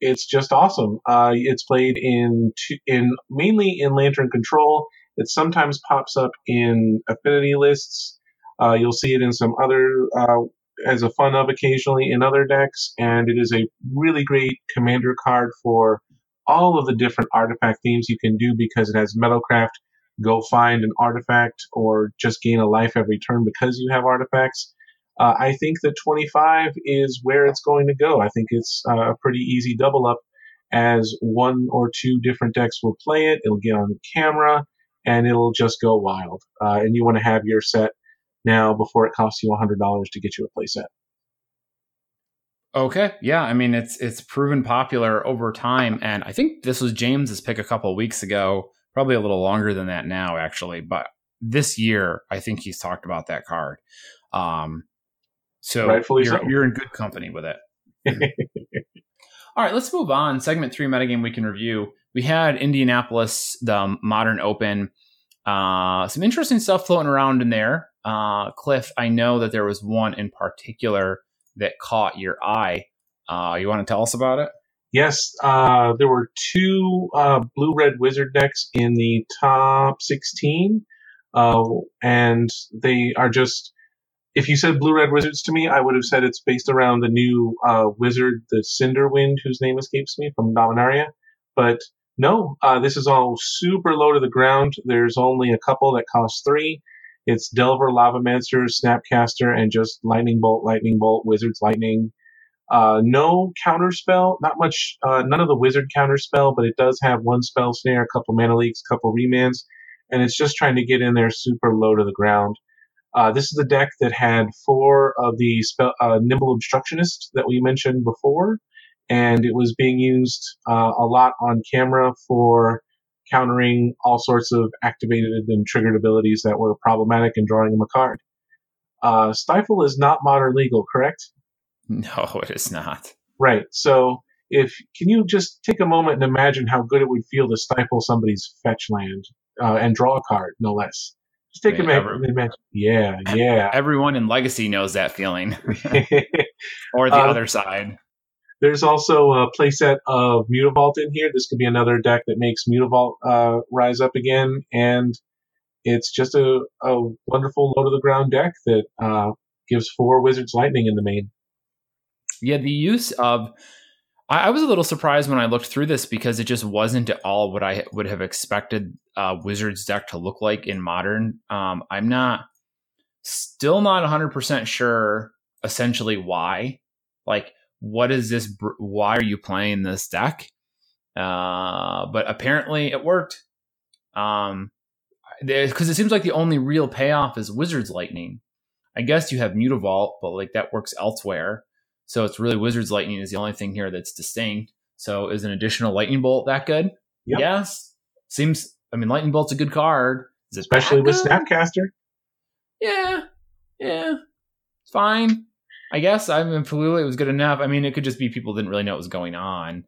Speaker 2: it's just awesome. Uh, it's played in two, in mainly in Lantern Control. It sometimes pops up in affinity lists. Uh, you'll see it in some other uh, as a fun of occasionally in other decks, and it is a really great commander card for all of the different artifact themes you can do because it has Metalcraft. Go find an artifact or just gain a life every turn because you have artifacts. Uh, I think that 25 is where it's going to go. I think it's uh, a pretty easy double up as one or two different decks will play it. It'll get on camera and it'll just go wild. Uh, and you want to have your set now before it costs you $100 to get you a playset.
Speaker 1: Okay, yeah, I mean, it's it's proven popular over time, and I think this was James's pick a couple of weeks ago, probably a little longer than that now, actually. But this year, I think he's talked about that card. Um, so
Speaker 2: Rightfully
Speaker 1: you're,
Speaker 2: so.
Speaker 1: you're in good company with it. All right, let's move on. Segment three, metagame we can review. We had Indianapolis, the Modern Open. Uh, some interesting stuff floating around in there. Uh, Cliff, I know that there was one in particular that caught your eye. Uh, you want to tell us about it?
Speaker 2: Yes, uh, there were two uh, blue red wizard decks in the top 16, uh, and they are just if you said Blue Red Wizards to me, I would have said it's based around the new uh, wizard, the Cinderwind, whose name escapes me from Dominaria. But no, uh, this is all super low to the ground. There's only a couple that cost three. It's Delver, Lavamancer, Snapcaster, and just Lightning Bolt, Lightning Bolt, Wizard's Lightning. Uh, no counter spell, not much, uh, none of the wizard counter spell, but it does have one spell snare, a couple mana leaks, a couple remands, and it's just trying to get in there super low to the ground. Uh, this is the deck that had four of the spell, uh, Nimble Obstructionist that we mentioned before, and it was being used uh, a lot on camera for countering all sorts of activated and triggered abilities that were problematic and drawing them a card. Uh, Stifle is not modern legal, correct?
Speaker 1: No, it is not.
Speaker 2: Right. So if can you just take a moment and imagine how good it would feel to stifle somebody's fetch land uh, and draw a card, no less. Just take a minute. Yeah, yeah.
Speaker 1: Everyone in Legacy knows that feeling, or the uh, other side.
Speaker 2: There's also a playset of Mutavault in here. This could be another deck that makes Mutavault uh, rise up again, and it's just a, a wonderful low to the ground deck that uh, gives four Wizards Lightning in the main.
Speaker 1: Yeah, the use of I, was a little surprised when I looked through this because it just wasn't at all what I would have expected uh, Wizards deck to look like in modern. Um, I'm not still not 100 percent sure essentially why. Like, what is this? Why are you playing this deck? Uh, but apparently it worked. Um, because it seems like the only real payoff is Wizards Lightning. I guess you have Mutavault, but like that works elsewhere. So it's really Wizards Lightning is the only thing here that's distinct. So is an additional Lightning Bolt that good? Yep. Yes. Seems. I mean, Lightning Bolt's a good card.
Speaker 2: Especially with good? Snapcaster.
Speaker 1: Yeah. Yeah. It's fine. I guess I mean Palula. it was good enough. I mean, it could just be people didn't really know what was going on.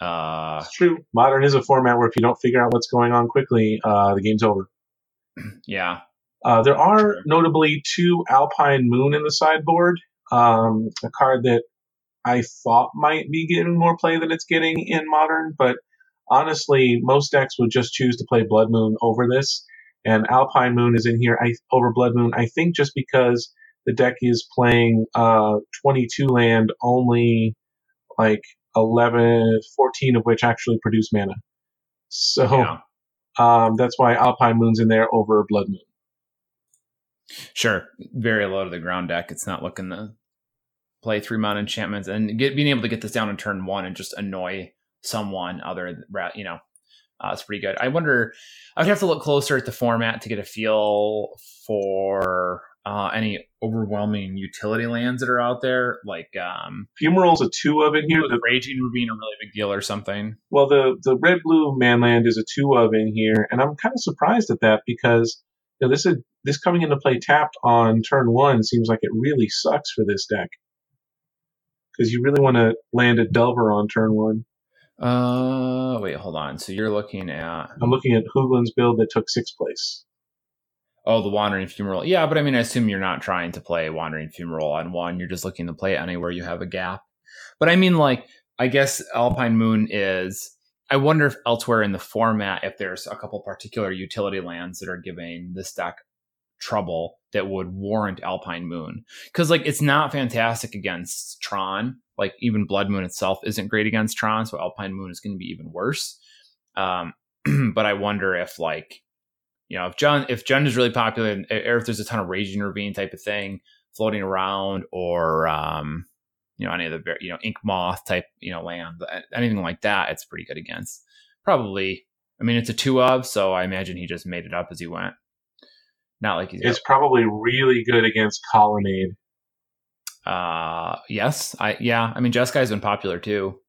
Speaker 1: Uh,
Speaker 2: it's true. Modern is a format where if you don't figure out what's going on quickly, uh, the game's over.
Speaker 1: Yeah.
Speaker 2: Uh, there are notably two Alpine Moon in the sideboard um, a card that I thought might be getting more play than it's getting in modern, but honestly, most decks would just choose to play Blood Moon over this. And Alpine Moon is in here I, over Blood Moon, I think just because the deck is playing uh, 22 land, only like 11, 14 of which actually produce mana. So yeah. um, that's why Alpine Moon's in there over Blood Moon.
Speaker 1: Sure, very low to the ground deck. It's not looking to play three mana enchantments and get, being able to get this down in turn one and just annoy someone other, you know, uh, it's pretty good. I wonder, I would have to look closer at the format to get a feel for uh, any overwhelming utility lands that are out there. Like um,
Speaker 2: Fumarole's a two of in here.
Speaker 1: The Raging Ravine a really big deal or something.
Speaker 2: Well, the the red blue manland is a two of in here, and I'm kind of surprised at that because you know, this is this coming into play tapped on turn one seems like it really sucks for this deck because you really want to land a Delver on turn one.
Speaker 1: Uh, wait, hold on. So you're looking at?
Speaker 2: I'm looking at Hoogland's build that took sixth place.
Speaker 1: Oh, the Wandering Fumarole. Yeah, but I mean, I assume you're not trying to play Wandering Fumarole on one. You're just looking to play it anywhere you have a gap. But I mean, like, I guess Alpine Moon is. I wonder if elsewhere in the format, if there's a couple particular utility lands that are giving this deck trouble that would warrant Alpine Moon. Because like it's not fantastic against Tron. Like even Blood Moon itself isn't great against Tron, so Alpine Moon is going to be even worse. Um, but I wonder if like you know if John if Jund is really popular, or if there's a ton of Raging Ravine type of thing floating around, or um, you know any of the you know Ink Moth type you know land, anything like that, it's pretty good against. Probably. I mean, it's a two of, so I imagine he just made it up as he went. Not like he's.
Speaker 2: It's probably really good against Colonnade.
Speaker 1: Uh, yes, I yeah. I mean, Jeskai has been popular too.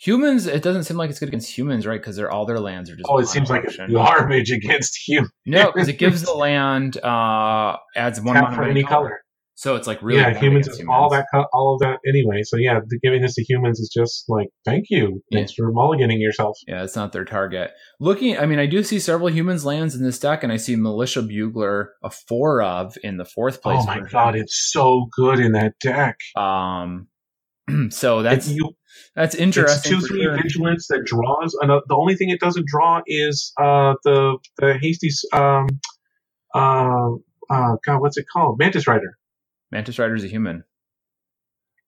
Speaker 1: Humans, it doesn't seem like it's good against humans, right? Because they're all their lands are just.
Speaker 2: Oh, it seems like garbage against humans.
Speaker 1: no, because it gives the land uh adds one
Speaker 2: Tap for any color. color.
Speaker 1: So it's like really
Speaker 2: yeah, humans is all that all of that anyway. So yeah, giving this to humans is just like thank you, thanks yeah. for mulliganing yourself.
Speaker 1: Yeah, it's not their target. Looking, I mean, I do see several humans lands in this deck, and I see Militia Bugler a four of in the fourth place.
Speaker 2: Oh my version. god, it's so good in that deck.
Speaker 1: Um, so that's you, that's interesting.
Speaker 2: It's two three sure. vigilance that draws. Another, the only thing it doesn't draw is uh the the hasty um uh, uh God, what's it called? Mantis Rider.
Speaker 1: Mantis Rider is a human.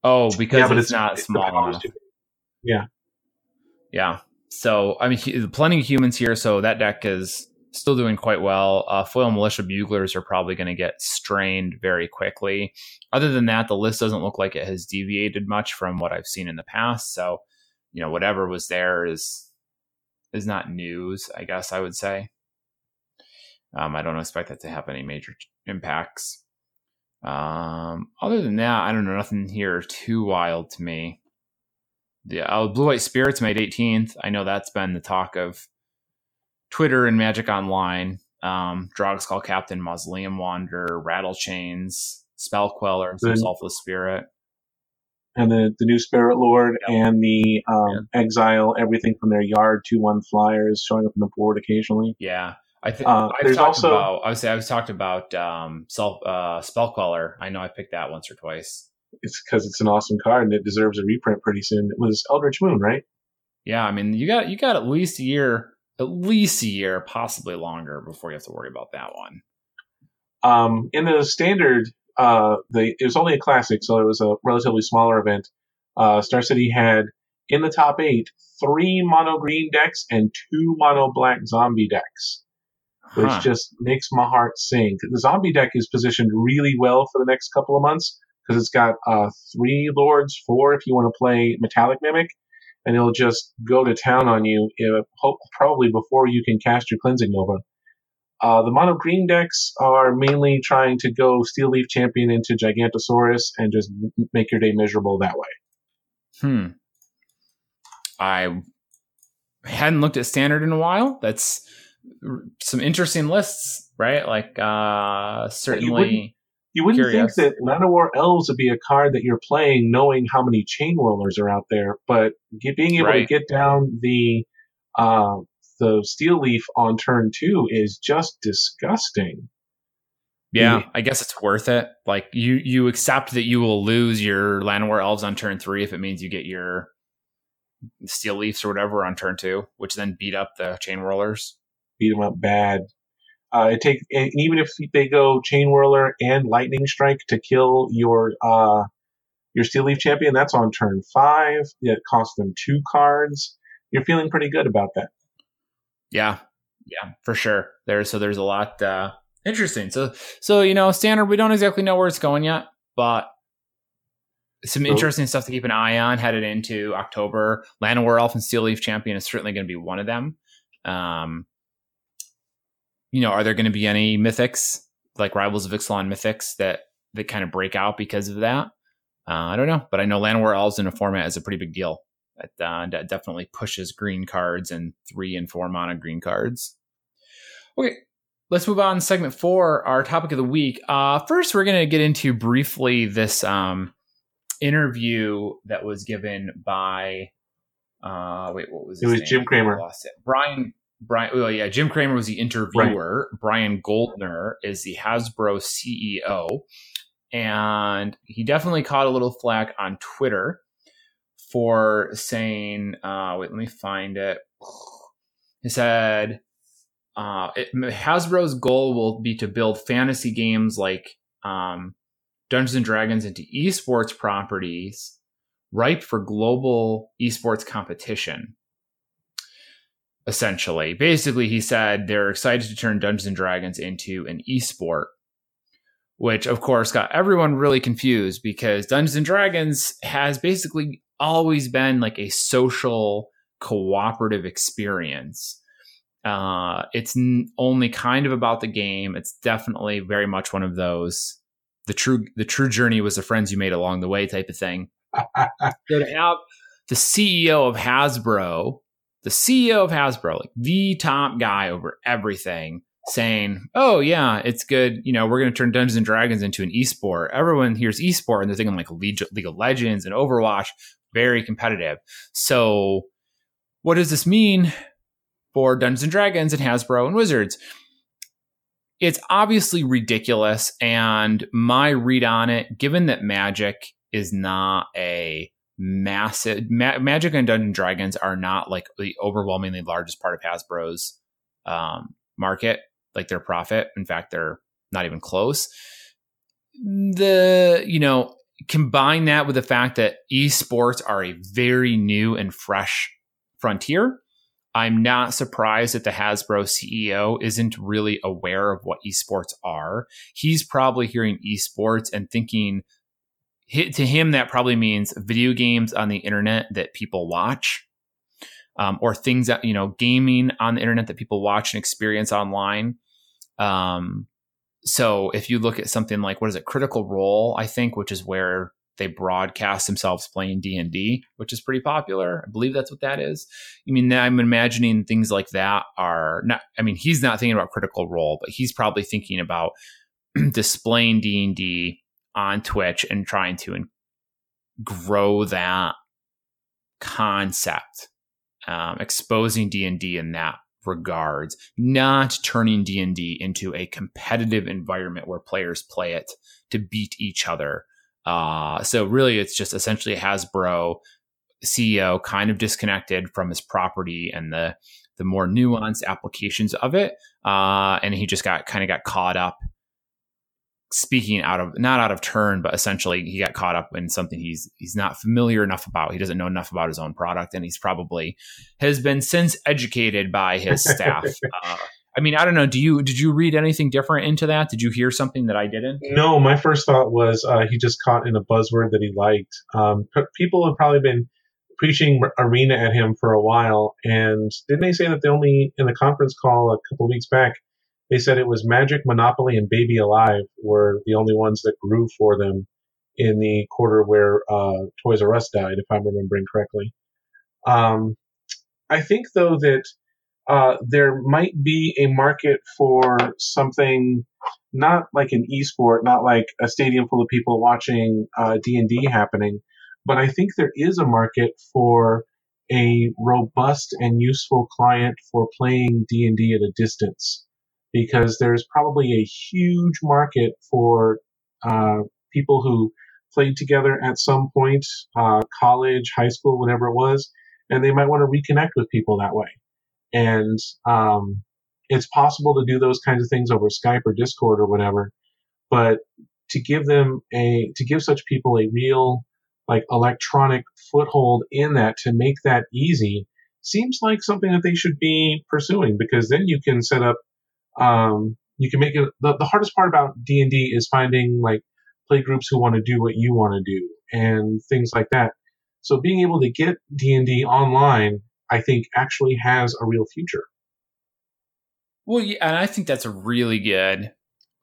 Speaker 1: Oh, because
Speaker 2: Yeah, but
Speaker 1: it's,
Speaker 2: it's-
Speaker 1: not
Speaker 2: it's
Speaker 1: small enough.
Speaker 2: Yeah.
Speaker 1: Yeah. So I mean, plenty of humans here. So that deck is still doing quite well. Uh, foil militia buglers are probably going to get strained very quickly. Other than that, the list doesn't look like it has deviated much from what I've seen in the past. So, you know, whatever was there is is not news. I guess I would say. Um, I don't expect that to have any major impacts. Um, other than that, I don't know nothing here too wild to me. Yeah, uh, Blue White Spirits made 18th. I know that's been the talk of Twitter and Magic Online. Um, Drogskol Captain, Mausoleum Wanderer, Rattle Chains, Spell Queller, Selfless Spirit.
Speaker 2: And the, the new Spirit Lord
Speaker 1: Yeah.
Speaker 2: and the um, Exile, everything from their yard, to 1 flyers showing up in the board occasionally.
Speaker 1: Yeah. I think
Speaker 2: Uh,
Speaker 1: I've
Speaker 2: there's also-
Speaker 1: about I was I was talked about um self uh spell queller. I know I picked that once or twice.
Speaker 2: It's because it's an awesome card and it deserves a reprint pretty soon. It was Eldritch Moon, right?
Speaker 1: Yeah, I mean you got you got at least a year at least a year, possibly longer before you have to worry about that one.
Speaker 2: Um, in the standard, uh, the it was only a classic, so it was a relatively smaller event. Uh, Star City had in the top eight three mono green decks and two mono black zombie decks, which
Speaker 1: Huh.
Speaker 2: just makes my heart sing. The zombie deck is positioned really well for the next couple of months because it's got uh, three lords, four if you want to play Metallic Mimic, and it'll just go to town on you. uh, hope, probably before you can cast your Cleansing Nova. Uh, the mono green decks are mainly trying to go Steel Leaf Champion into Gigantosaurus and just make your day miserable that way.
Speaker 1: Hmm. I hadn't looked at standard in a while. That's some interesting lists, right? Like uh certainly
Speaker 2: You wouldn't
Speaker 1: Curious.
Speaker 2: think that Llanowar Elves would be a card that you're playing knowing how many Chain Whirlers are out there, but get, being able
Speaker 1: Right.
Speaker 2: to get down the uh, the Steel Leaf on turn two is just disgusting.
Speaker 1: Yeah,
Speaker 2: Yeah.
Speaker 1: I guess it's worth it. Like you, you accept that you will lose your Llanowar elves on turn three if it means you get your steel leafs or whatever on turn two, which then beat up the Chain Whirlers.
Speaker 2: Beat them up bad. Uh, it take and even if they go Chain Whirler and Lightning Strike to kill your uh, your Steel Leaf Champion, that's on turn five. It costs them two cards. You're feeling pretty good about that.
Speaker 1: Yeah, yeah, for sure. There's so there's a lot uh, interesting. So so you know, standard we don't exactly know where it's going yet, but some interesting stuff to keep an eye on headed into October. Llanowar Elf and Steel Leaf Champion is certainly going to be one of them. Um, you know, are there going to be any mythics like Rivals of Ixalan mythics that that kind of break out because of that? Uh, I don't know, but I know Llanowar Elves in a format is a pretty big deal. That, uh, that definitely pushes green cards and three and four mana green cards. Okay, let's move on to segment four, our topic of the week. Uh, first, we're going to get into briefly this um, interview that was given by. Uh, wait, what was
Speaker 2: It
Speaker 1: It
Speaker 2: was Jim
Speaker 1: name? Lost it. Brian. Brian. Oh yeah, Jim Cramer was the interviewer. Brian Goldner is the Hasbro CEO, and he definitely caught a little flack on Twitter for saying, uh, wait, let me find it. He said, uh, it, Hasbro's goal will be to build fantasy games like um, Dungeons and Dragons into esports properties ripe for global esports competition. Essentially, basically, he said they're excited to turn Dungeons and Dragons into an esport which of course got everyone really confused because Dungeons and Dragons has basically always been like a social cooperative experience. Uh, it's n- only kind of about the game. It's definitely very much one of those the true the true journey was the friends you made along the way type of thing. so to have the CEO of Hasbro, the CEO of Hasbro, like the top guy over everything, saying, "Oh yeah, it's good. You know, we're going to turn Dungeons and Dragons into an esport." Everyone hears esport and they're thinking like League, League of Legends and Overwatch, very competitive. So, what does this mean for Dungeons and Dragons and Hasbro and Wizards? It's obviously ridiculous, and my read on it, given that Magic is not a massive Ma- Magic and Dungeons and Dragons are not like the overwhelmingly largest part of Hasbro's um, market, like their profit. In fact, they're not even close. the you know combine that with the fact that esports are a very new and fresh frontier i'm not surprised that the hasbro ceo isn't really aware of what esports are he's probably hearing esports and thinking to him that probably means video games on the internet that people watch um, or things that you know gaming on the internet that people watch and experience online. Um, so if you look at something like what is it critical role i think which is where they broadcast themselves playing d&d which is pretty popular. I believe that's what that is. I mean i'm imagining things like that are not i mean he's not thinking about critical role but he's probably thinking about displaying d&d on twitch and trying to in- grow that concept um, exposing d&d in that regards, not turning D&D into a competitive environment where players play it to beat each other. Uh, so really it's just essentially Hasbro CEO kind of disconnected from his property and the the more nuanced applications of it. Uh, and he just got kind of got caught up speaking out of not out of turn, but essentially he got caught up in something he's he's not familiar enough about. He doesn't know enough about his own product, and he's probably has been since educated by his staff. uh, I mean, I don't know. Do you did you read anything different into that? Did you hear something that I didn't?
Speaker 2: No, my first thought was uh, he just caught in a buzzword that he liked. Um, people have probably been preaching arena at him for a while, and didn't they say that they only in the conference call a couple weeks back they said it was Magic, Monopoly, and Baby Alive were the only ones that grew for them in the quarter where uh, Toys R Us died, if I'm remembering correctly. Um, I think, though, that uh, there might be a market for something not like an esport, not like a stadium full of people watching uh, D&D happening, but I think there is a market for a robust and useful client for playing D&D at a distance because there's probably a huge market for uh, people who played together at some point, uh, college, high school, whatever it was, and they might want to reconnect with people that way. And um, it's possible to do those kinds of things over Skype or Discord or whatever, but to give them a to give such people a real like electronic foothold in that to make that easy seems like something that they should be pursuing because then you can set up um, you can make it the, the hardest part about d&d is finding like play groups who want to do what you want to do and things like that. So being able to get d&d online i think actually has a real future.
Speaker 1: Well yeah and i think that's a really good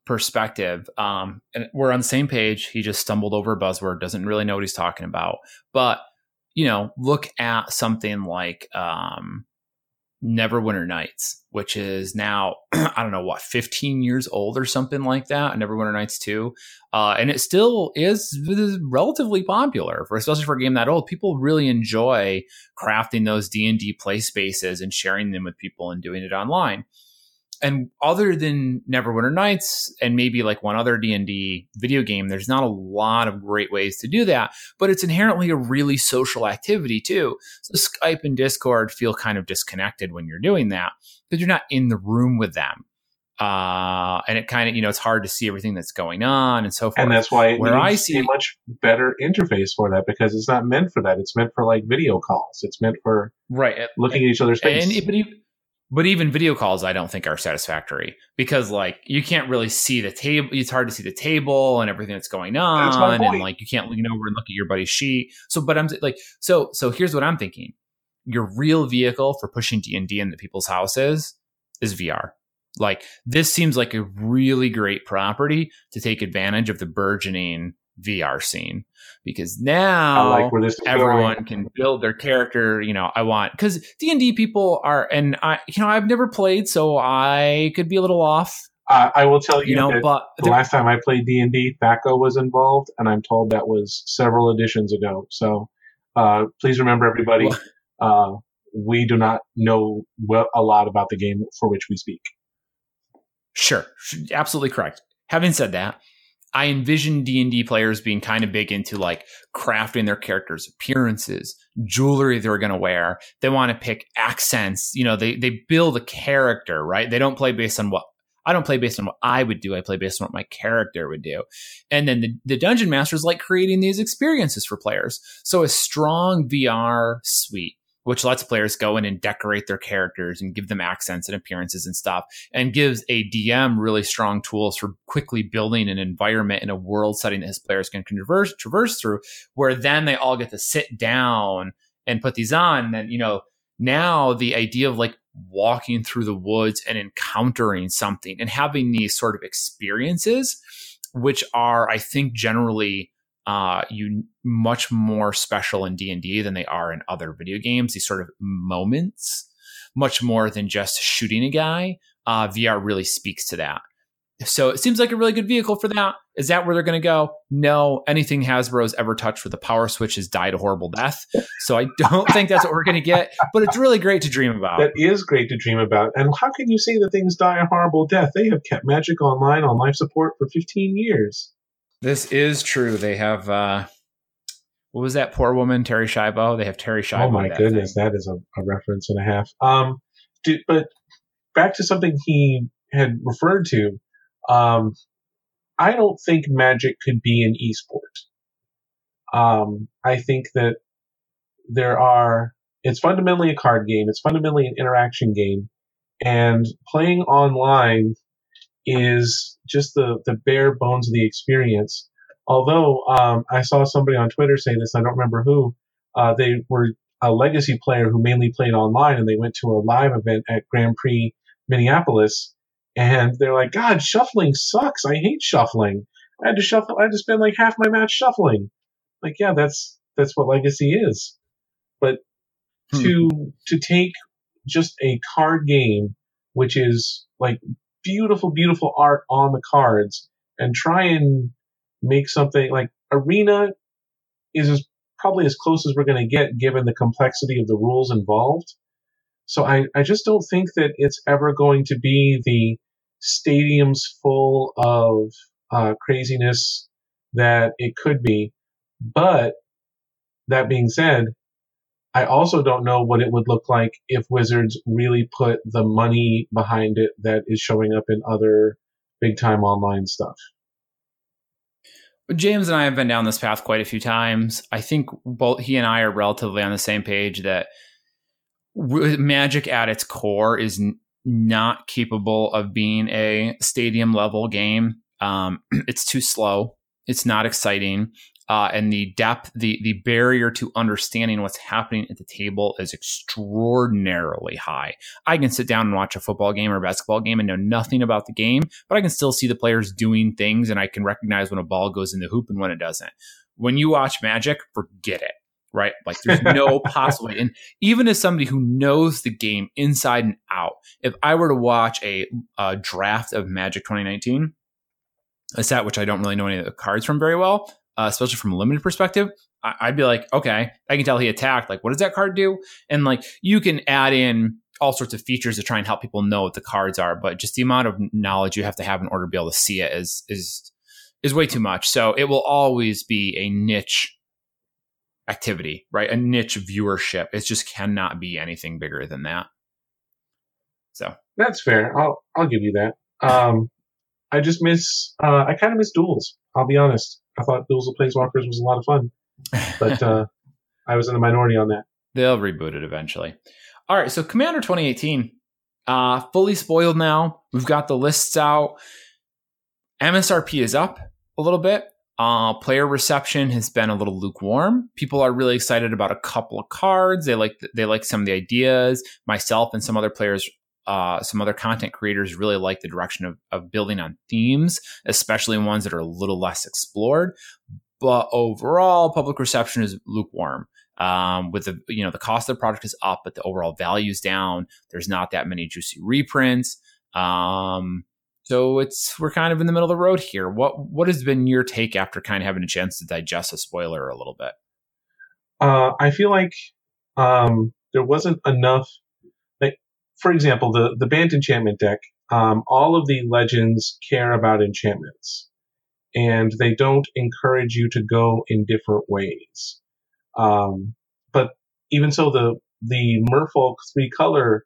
Speaker 1: perspective. Um, and we're on the same page. He just stumbled over a buzzword doesn't really know what he's talking about. But you know look at something like um, Neverwinter Nights, which is now I don't know what 15 years old or something like that. Neverwinter Nights 2, uh, and it still is, is relatively popular for especially for a game that old. People really enjoy crafting those D and D play spaces and sharing them with people and doing it online and other than Neverwinter Nights and maybe like one other D&D video game, there's not a lot of great ways to do that, but it's inherently a really social activity too. So Skype and Discord feel kind of disconnected when you're doing that because you're not in the room with them. Uh, and it kind of, you know, it's hard to see everything that's going on and so forth.
Speaker 2: And that's why where I see a much better interface for that because it's not meant for that. It's meant for like video calls. It's meant for
Speaker 1: right
Speaker 2: looking at each other's face.
Speaker 1: And, but but even video calls, I don't think are satisfactory because like you can't really see the table. It's hard to see the table and everything that's going on, and like you can't lean over and look at your buddy's sheet. So, but I'm like, so so here's what I'm thinking: your real vehicle for pushing D and D into people's houses is VR. Like this seems like a really great property to take advantage of the burgeoning VR scene because now like everyone going. can build their character. You know, I want because D and D people are, and I, you know, I've never played, so I could be a little off.
Speaker 2: Uh, I will tell you, you know, but the last time I played D and D, THAC0 was involved, and I'm told that was several editions ago. So uh, please remember, everybody, uh, we do not know well, a lot about the game for which we speak.
Speaker 1: Sure, absolutely correct. Having said that, I envision D and D players being kind of big into like crafting their characters' appearances, jewelry they're going to wear. They want to pick accents. You know, they they build a character, right? They don't play based on what I don't play based on what I would do. I play based on what my character would do. And then the, the dungeon masters like creating these experiences for players. So a strong VR suite which lets players go in and decorate their characters and give them accents and appearances and stuff, and gives a DM really strong tools for quickly building an environment in a world setting that his players can traverse, traverse through, where then they all get to sit down and put these on. And then, you know, now the idea of like walking through the woods and encountering something and having these sort of experiences, which are, I think, generally uh, you much more special in D&D than they are in other video games. These sort of moments, much more than just shooting a guy. Uh, VR really speaks to that. So it seems like a really good vehicle for that. Is that where they're going to go? No. Anything Hasbro's ever touched with a power switch has died a horrible death. So I don't think that's what we're going to get. But it's really great to dream about.
Speaker 2: That is great to dream about. And how can you say that things die a horrible death? They have kept Magic Online on life support for 15 years.
Speaker 1: This is true. They have uh what was that poor woman, Terri Schiavo? They have Terri Schiavo.
Speaker 2: Oh my goodness, thing. that is a, a, reference and a half. Um, did, but back to something he had referred to. Um, I don't think Magic could be an esport. Um, I think that there are. It's fundamentally a card game. It's fundamentally an interaction game, and playing online is just the, the bare bones of the experience. Although um, I saw somebody on Twitter say this, I don't remember who. Uh, they were a legacy player who mainly played online, and they went to a live event at Grand Prix Minneapolis, and they're like, "God, shuffling sucks. I hate shuffling. I had to shuffle. I had to spend like half my match shuffling." Like, yeah, that's that's what legacy is. But hmm. to to take just a card game, which is like beautiful, beautiful art on the cards and try and make something like Arena is as, probably as close as we're going to get given the complexity of the rules involved. So I, I just don't think that it's ever going to be the stadiums full of uh, craziness that it could be. But that being said, I also don't know what it would look like if Wizards really put the money behind it that is showing up in other big time online stuff.
Speaker 1: James and I have been down this path quite a few times. I think both he and I are relatively on the same page that Magic at its core is not capable of being a stadium level game. Um, it's too slow. It's not exciting uh, and the depth, the the barrier to understanding what's happening at the table is extraordinarily high. I can sit down and watch a football game or a basketball game and know nothing about the game, but I can still see the players doing things, and I can recognize when a ball goes in the hoop and when it doesn't. When you watch Magic, forget it. Right? Like there's no possible And even as somebody who knows the game inside and out, if I were to watch a, a draft of Magic 2019, a set which I don't really know any of the cards from very well, uh, especially from a limited perspective, I- would be like, okay, I can tell he attacked. Like, what does that card do? And like, you can add in all sorts of features to try and help people know what the cards are, but just the amount of knowledge you have to have in order to be able to see it is is is way too much. So it will always be a niche activity, right? A niche viewership. It just cannot be anything bigger than that. So
Speaker 2: that's fair. I'll I'll give you that. Um, I just miss. Uh, I kind of miss duels. I'll be honest. I thought Duels of Planeswalkers was a lot of fun, but uh, I was in the minority on that.
Speaker 1: They'll reboot it eventually. All right, so Commander 2018, uh, fully spoiled now. We've got the lists out. MSRP is up a little bit. Uh, player reception has been a little lukewarm. People are really excited about a couple of cards. They like they like some of the ideas. Myself and some other players uh, some other content creators really like the direction of, of building on themes, especially ones that are a little less explored. But overall, public reception is lukewarm. Um, with the you know the cost of the product is up, but the overall value is down. There's not that many juicy reprints. Um, so it's we're kind of in the middle of the road here. What what has been your take after kind of having a chance to digest a spoiler a little bit?
Speaker 2: Uh, I feel like um, there wasn't enough for example, the the Bant enchantment deck, um, all of the legends care about enchantments, and they don't encourage you to go in different ways. Um, but even so, the the Merfolk three color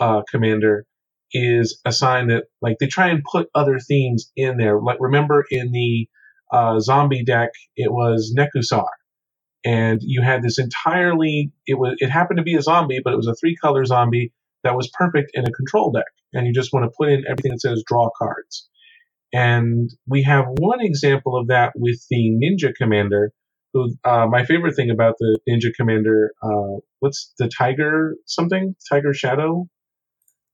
Speaker 2: uh, commander is a sign that like they try and put other themes in there. Like remember in the uh, zombie deck, it was Nekusar, and you had this entirely it was it happened to be a zombie, but it was a three color zombie that was perfect in a control deck, and you just want to put in everything that says draw cards. And we have one example of that with the Ninja Commander, who uh, my favorite thing about the Ninja Commander, uh, what's the Tiger something? Tiger Shadow?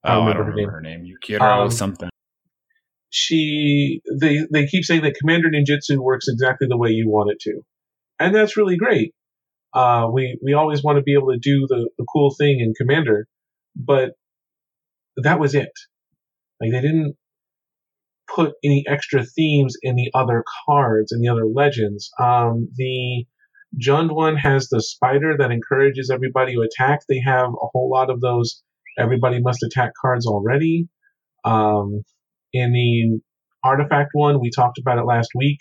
Speaker 1: Oh, I don't remember, her name. Yukiro um, something.
Speaker 2: She, they, they keep saying that Commander Ninjutsu works exactly the way you want it to, and that's really great. Uh, we we always want to be able to do the, the cool thing in Commander, but that was it. Like they didn't put any extra themes in the other cards and the other legends. Um, the Jund one has the spider that encourages everybody to attack. They have a whole lot of those everybody must attack cards already. Um, in the artifact one, we talked about it last week.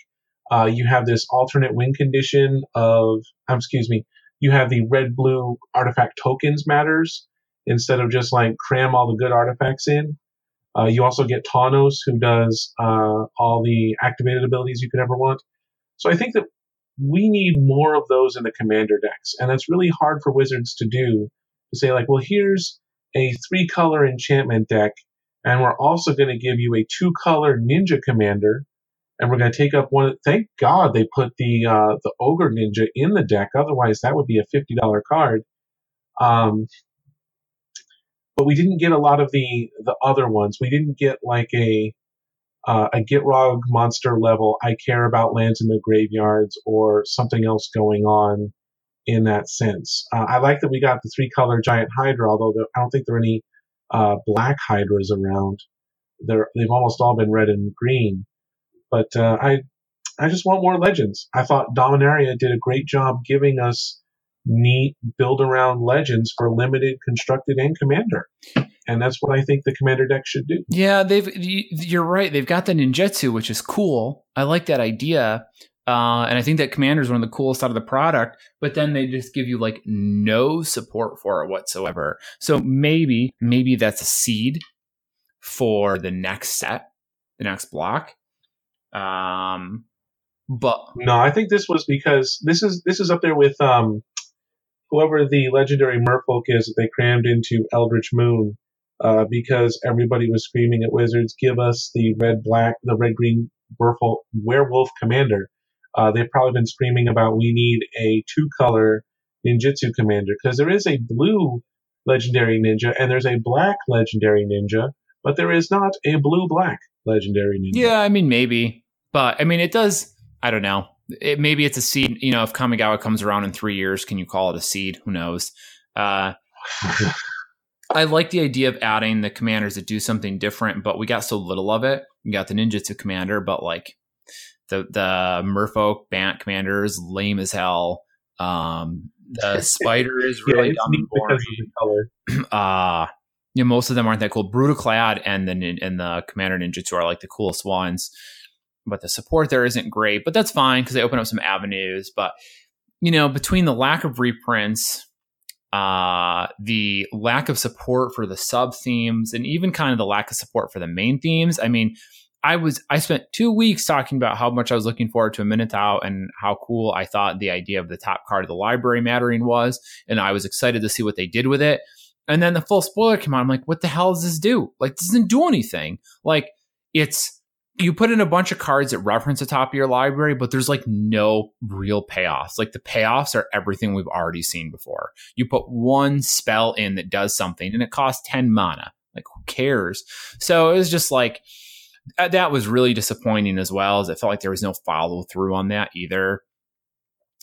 Speaker 2: Uh, you have this alternate win condition of, um, excuse me, you have the red blue artifact tokens matters instead of just like cram all the good artifacts in. Uh, you also get Tawnos, who does uh, all the activated abilities you could ever want. So I think that we need more of those in the commander decks, and that's really hard for wizards to do. To say like, well, here's a three color enchantment deck, and we're also going to give you a two color ninja commander, and we're going to take up one. Thank God they put the uh, the ogre ninja in the deck. Otherwise, that would be a fifty dollar card. Um, but we didn't get a lot of the the other ones. We didn't get like a uh, a Gitrog monster level. I care about lands in the graveyards or something else going on in that sense. Uh, I like that we got the three color giant Hydra, although there, I don't think there are any uh, black Hydras around. They're, they've almost all been red and green. But uh, I I just want more legends. I thought Dominaria did a great job giving us neat build around legends for limited, constructed, and commander. And that's what I think the commander deck should do.
Speaker 1: Yeah, they've you're right. They've got the ninjutsu, which is cool. I like that idea. Uh, and I think that Commander is one of the coolest out of the product, but then they just give you like no support for it whatsoever. So maybe, maybe that's a seed for the next set, the next block. Um, but
Speaker 2: no, I think this was because this is this is up there with um, whoever the legendary merfolk is that they crammed into Eldritch Moon, uh, because everybody was screaming at Wizards, "Give us the red black, the red green werewolf, werewolf commander." Uh, they've probably been screaming about we need a two color ninjutsu commander because there is a blue legendary ninja and there's a black legendary ninja, but there is not a blue black legendary ninja.
Speaker 1: Yeah, I mean maybe, but I mean it does. I don't know. It, maybe it's a seed. You know, if Kamigawa comes around in three years, can you call it a seed? Who knows? Uh, I like the idea of adding the commanders that do something different, but we got so little of it. We got the ninjutsu commander, but like the the Merfolk Bant commander is lame as hell. Um, the spider is really yeah, dumb and boring. Uh yeah, most of them aren't that cool. Brudiclad and the and the Commander Ninjutsu are like the coolest ones, but the support there isn't great. But that's fine because they open up some avenues. But you know, between the lack of reprints, uh, the lack of support for the sub themes, and even kind of the lack of support for the main themes, I mean, I was I spent two weeks talking about how much I was looking forward to a Minotaur and how cool I thought the idea of the top card of the library mattering was, and I was excited to see what they did with it. And then the full spoiler came out. I'm like, what the hell does this do? Like, this doesn't do anything. Like, it's you put in a bunch of cards that reference the top of your library, but there's like no real payoffs. Like the payoffs are everything we've already seen before. You put one spell in that does something and it costs 10 mana. Like who cares? So it was just like uh, that was really disappointing as well, as it felt like there was no follow through on that either.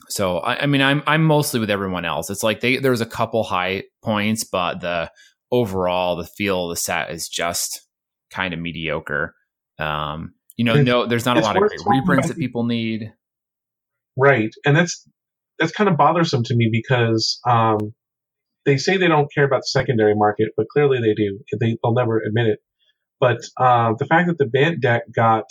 Speaker 1: So I, I, mean, I'm I'm mostly with everyone else. It's like they there's a couple high points, but the overall the feel of the set is just kind of mediocre. Um, you know, it's, no, there's not a lot of great reprints that people need.
Speaker 2: Right, and that's that's kind of bothersome to me because um, they say they don't care about the secondary market, but clearly they do. They, they'll never admit it. But uh, the fact that the Bant deck got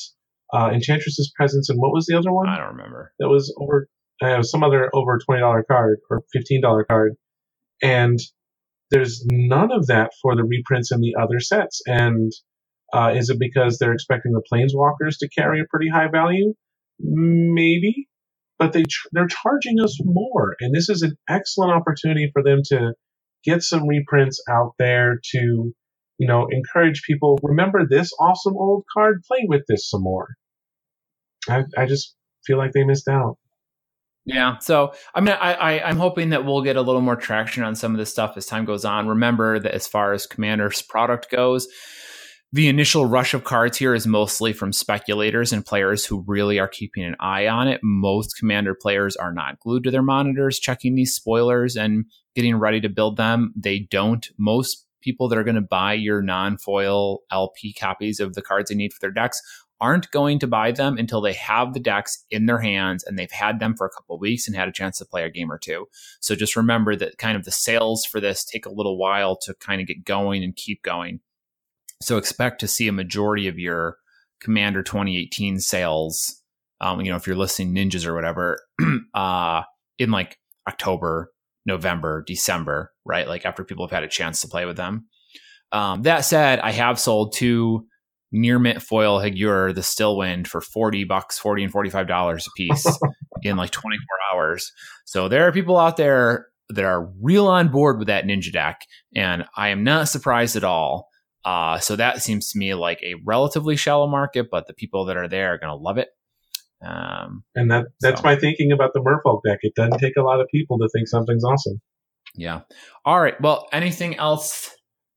Speaker 2: uh, Enchantress's Presence and what was the other one?
Speaker 1: I don't remember.
Speaker 2: That was over uh, some other over twenty dollar card or fifteen dollar card, and there's none of that for the reprints in the other sets. And uh, is it because they're expecting the planeswalkers to carry a pretty high value? Maybe, but they they're charging us more, and this is an excellent opportunity for them to get some reprints out there to you know encourage people. Remember this awesome old card? Play with this some more. I, I just feel like they missed out.
Speaker 1: Yeah. So, I mean, I, I, am hoping that we'll get a little more traction on some of this stuff as time goes on. Remember that as far as Commander's product goes, the initial rush of cards here is mostly from speculators and players who really are keeping an eye on it. Most Commander players are not glued to their monitors, checking these spoilers and getting ready to build them. They don't. Most people that are going to buy your non foil LP copies of the cards they need for their decks aren't going to buy them until they have the decks in their hands and they've had them for a couple weeks and had a chance to play a game or two. So just remember that kind of the sales for this take a little while to kind of get going and keep going. So expect to see a majority of your Commander 2018 sales, um, you know, if you're listing ninjas or whatever, uh, in like October, November, December, right? Like after people have had a chance to play with them. Um, that said, I have sold two near mint foil Higure, the Still Wind, for 40 bucks, 40 and $45 a piece in like 24 hours. So there are people out there that are real on board with that ninja deck. And I am not surprised at all. Uh, so that seems to me like a relatively shallow market, but the people that are there are going to love it.
Speaker 2: Um, and that that's so. my thinking about the Merfolk deck. It doesn't take a lot of people to think something's awesome.
Speaker 1: Yeah. All right. Well, anything else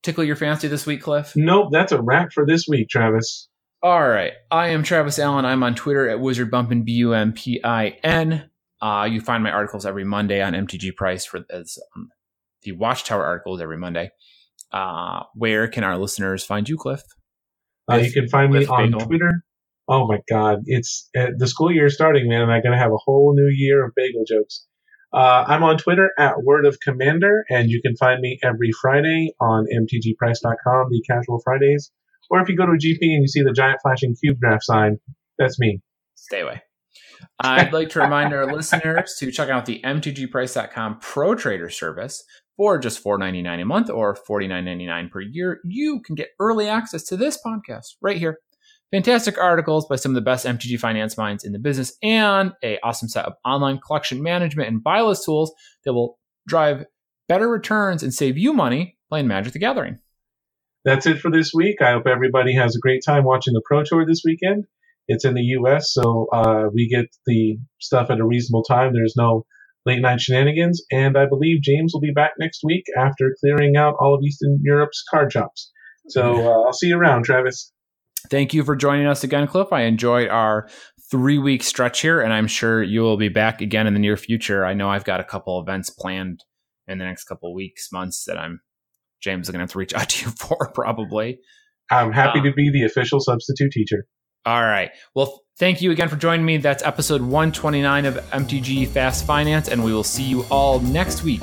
Speaker 1: tickle your fancy this week, Cliff?
Speaker 2: Nope, that's a wrap for this week, Travis.
Speaker 1: All right. I am Travis Allen. I'm on Twitter at Wizard Bumpin, B U M P I N. Uh, you find my articles every Monday on MTG Price for as um, the Watchtower articles every Monday. Uh, where can our listeners find you, Cliff?
Speaker 2: Uh, you can find me on Bagel. Twitter. Oh my God, it's uh, the school year starting, man, and I'm gonna have a whole new year of bagel jokes. Uh, I'm on Twitter at Word of Commander, and you can find me every Friday on mtgprice.com, the Casual Fridays. Or if you go to a GP and you see the giant flashing cube draft sign, that's me.
Speaker 1: Stay away. I'd like to remind our listeners to check out the mtgprice.com Pro Trader service for just $4.99 a month or $49.99 per year. You can get early access to this podcast right here fantastic articles by some of the best MTG finance minds in the business, and a awesome set of online collection management and buy list tools that will drive better returns and save you money playing Magic the Gathering.
Speaker 2: That's it for this week. I hope everybody has a great time watching the Pro Tour this weekend. It's in the U.S., so uh, we get the stuff at a reasonable time. There's no late night shenanigans, and I believe James will be back next week after clearing out all of Eastern Europe's card shops. So uh, I'll see you around, Travis.
Speaker 1: Thank you for joining us again, Cliff. I enjoyed our three week stretch here, and I'm sure you will be back again in the near future. I know I've got a couple events planned in the next couple weeks, months that I'm James is going to have to reach out to you for probably.
Speaker 2: I'm happy um, to be the official substitute teacher.
Speaker 1: All right. Well, thank you again for joining me. That's episode 129 of MTG Fast Finance, and we will see you all next week.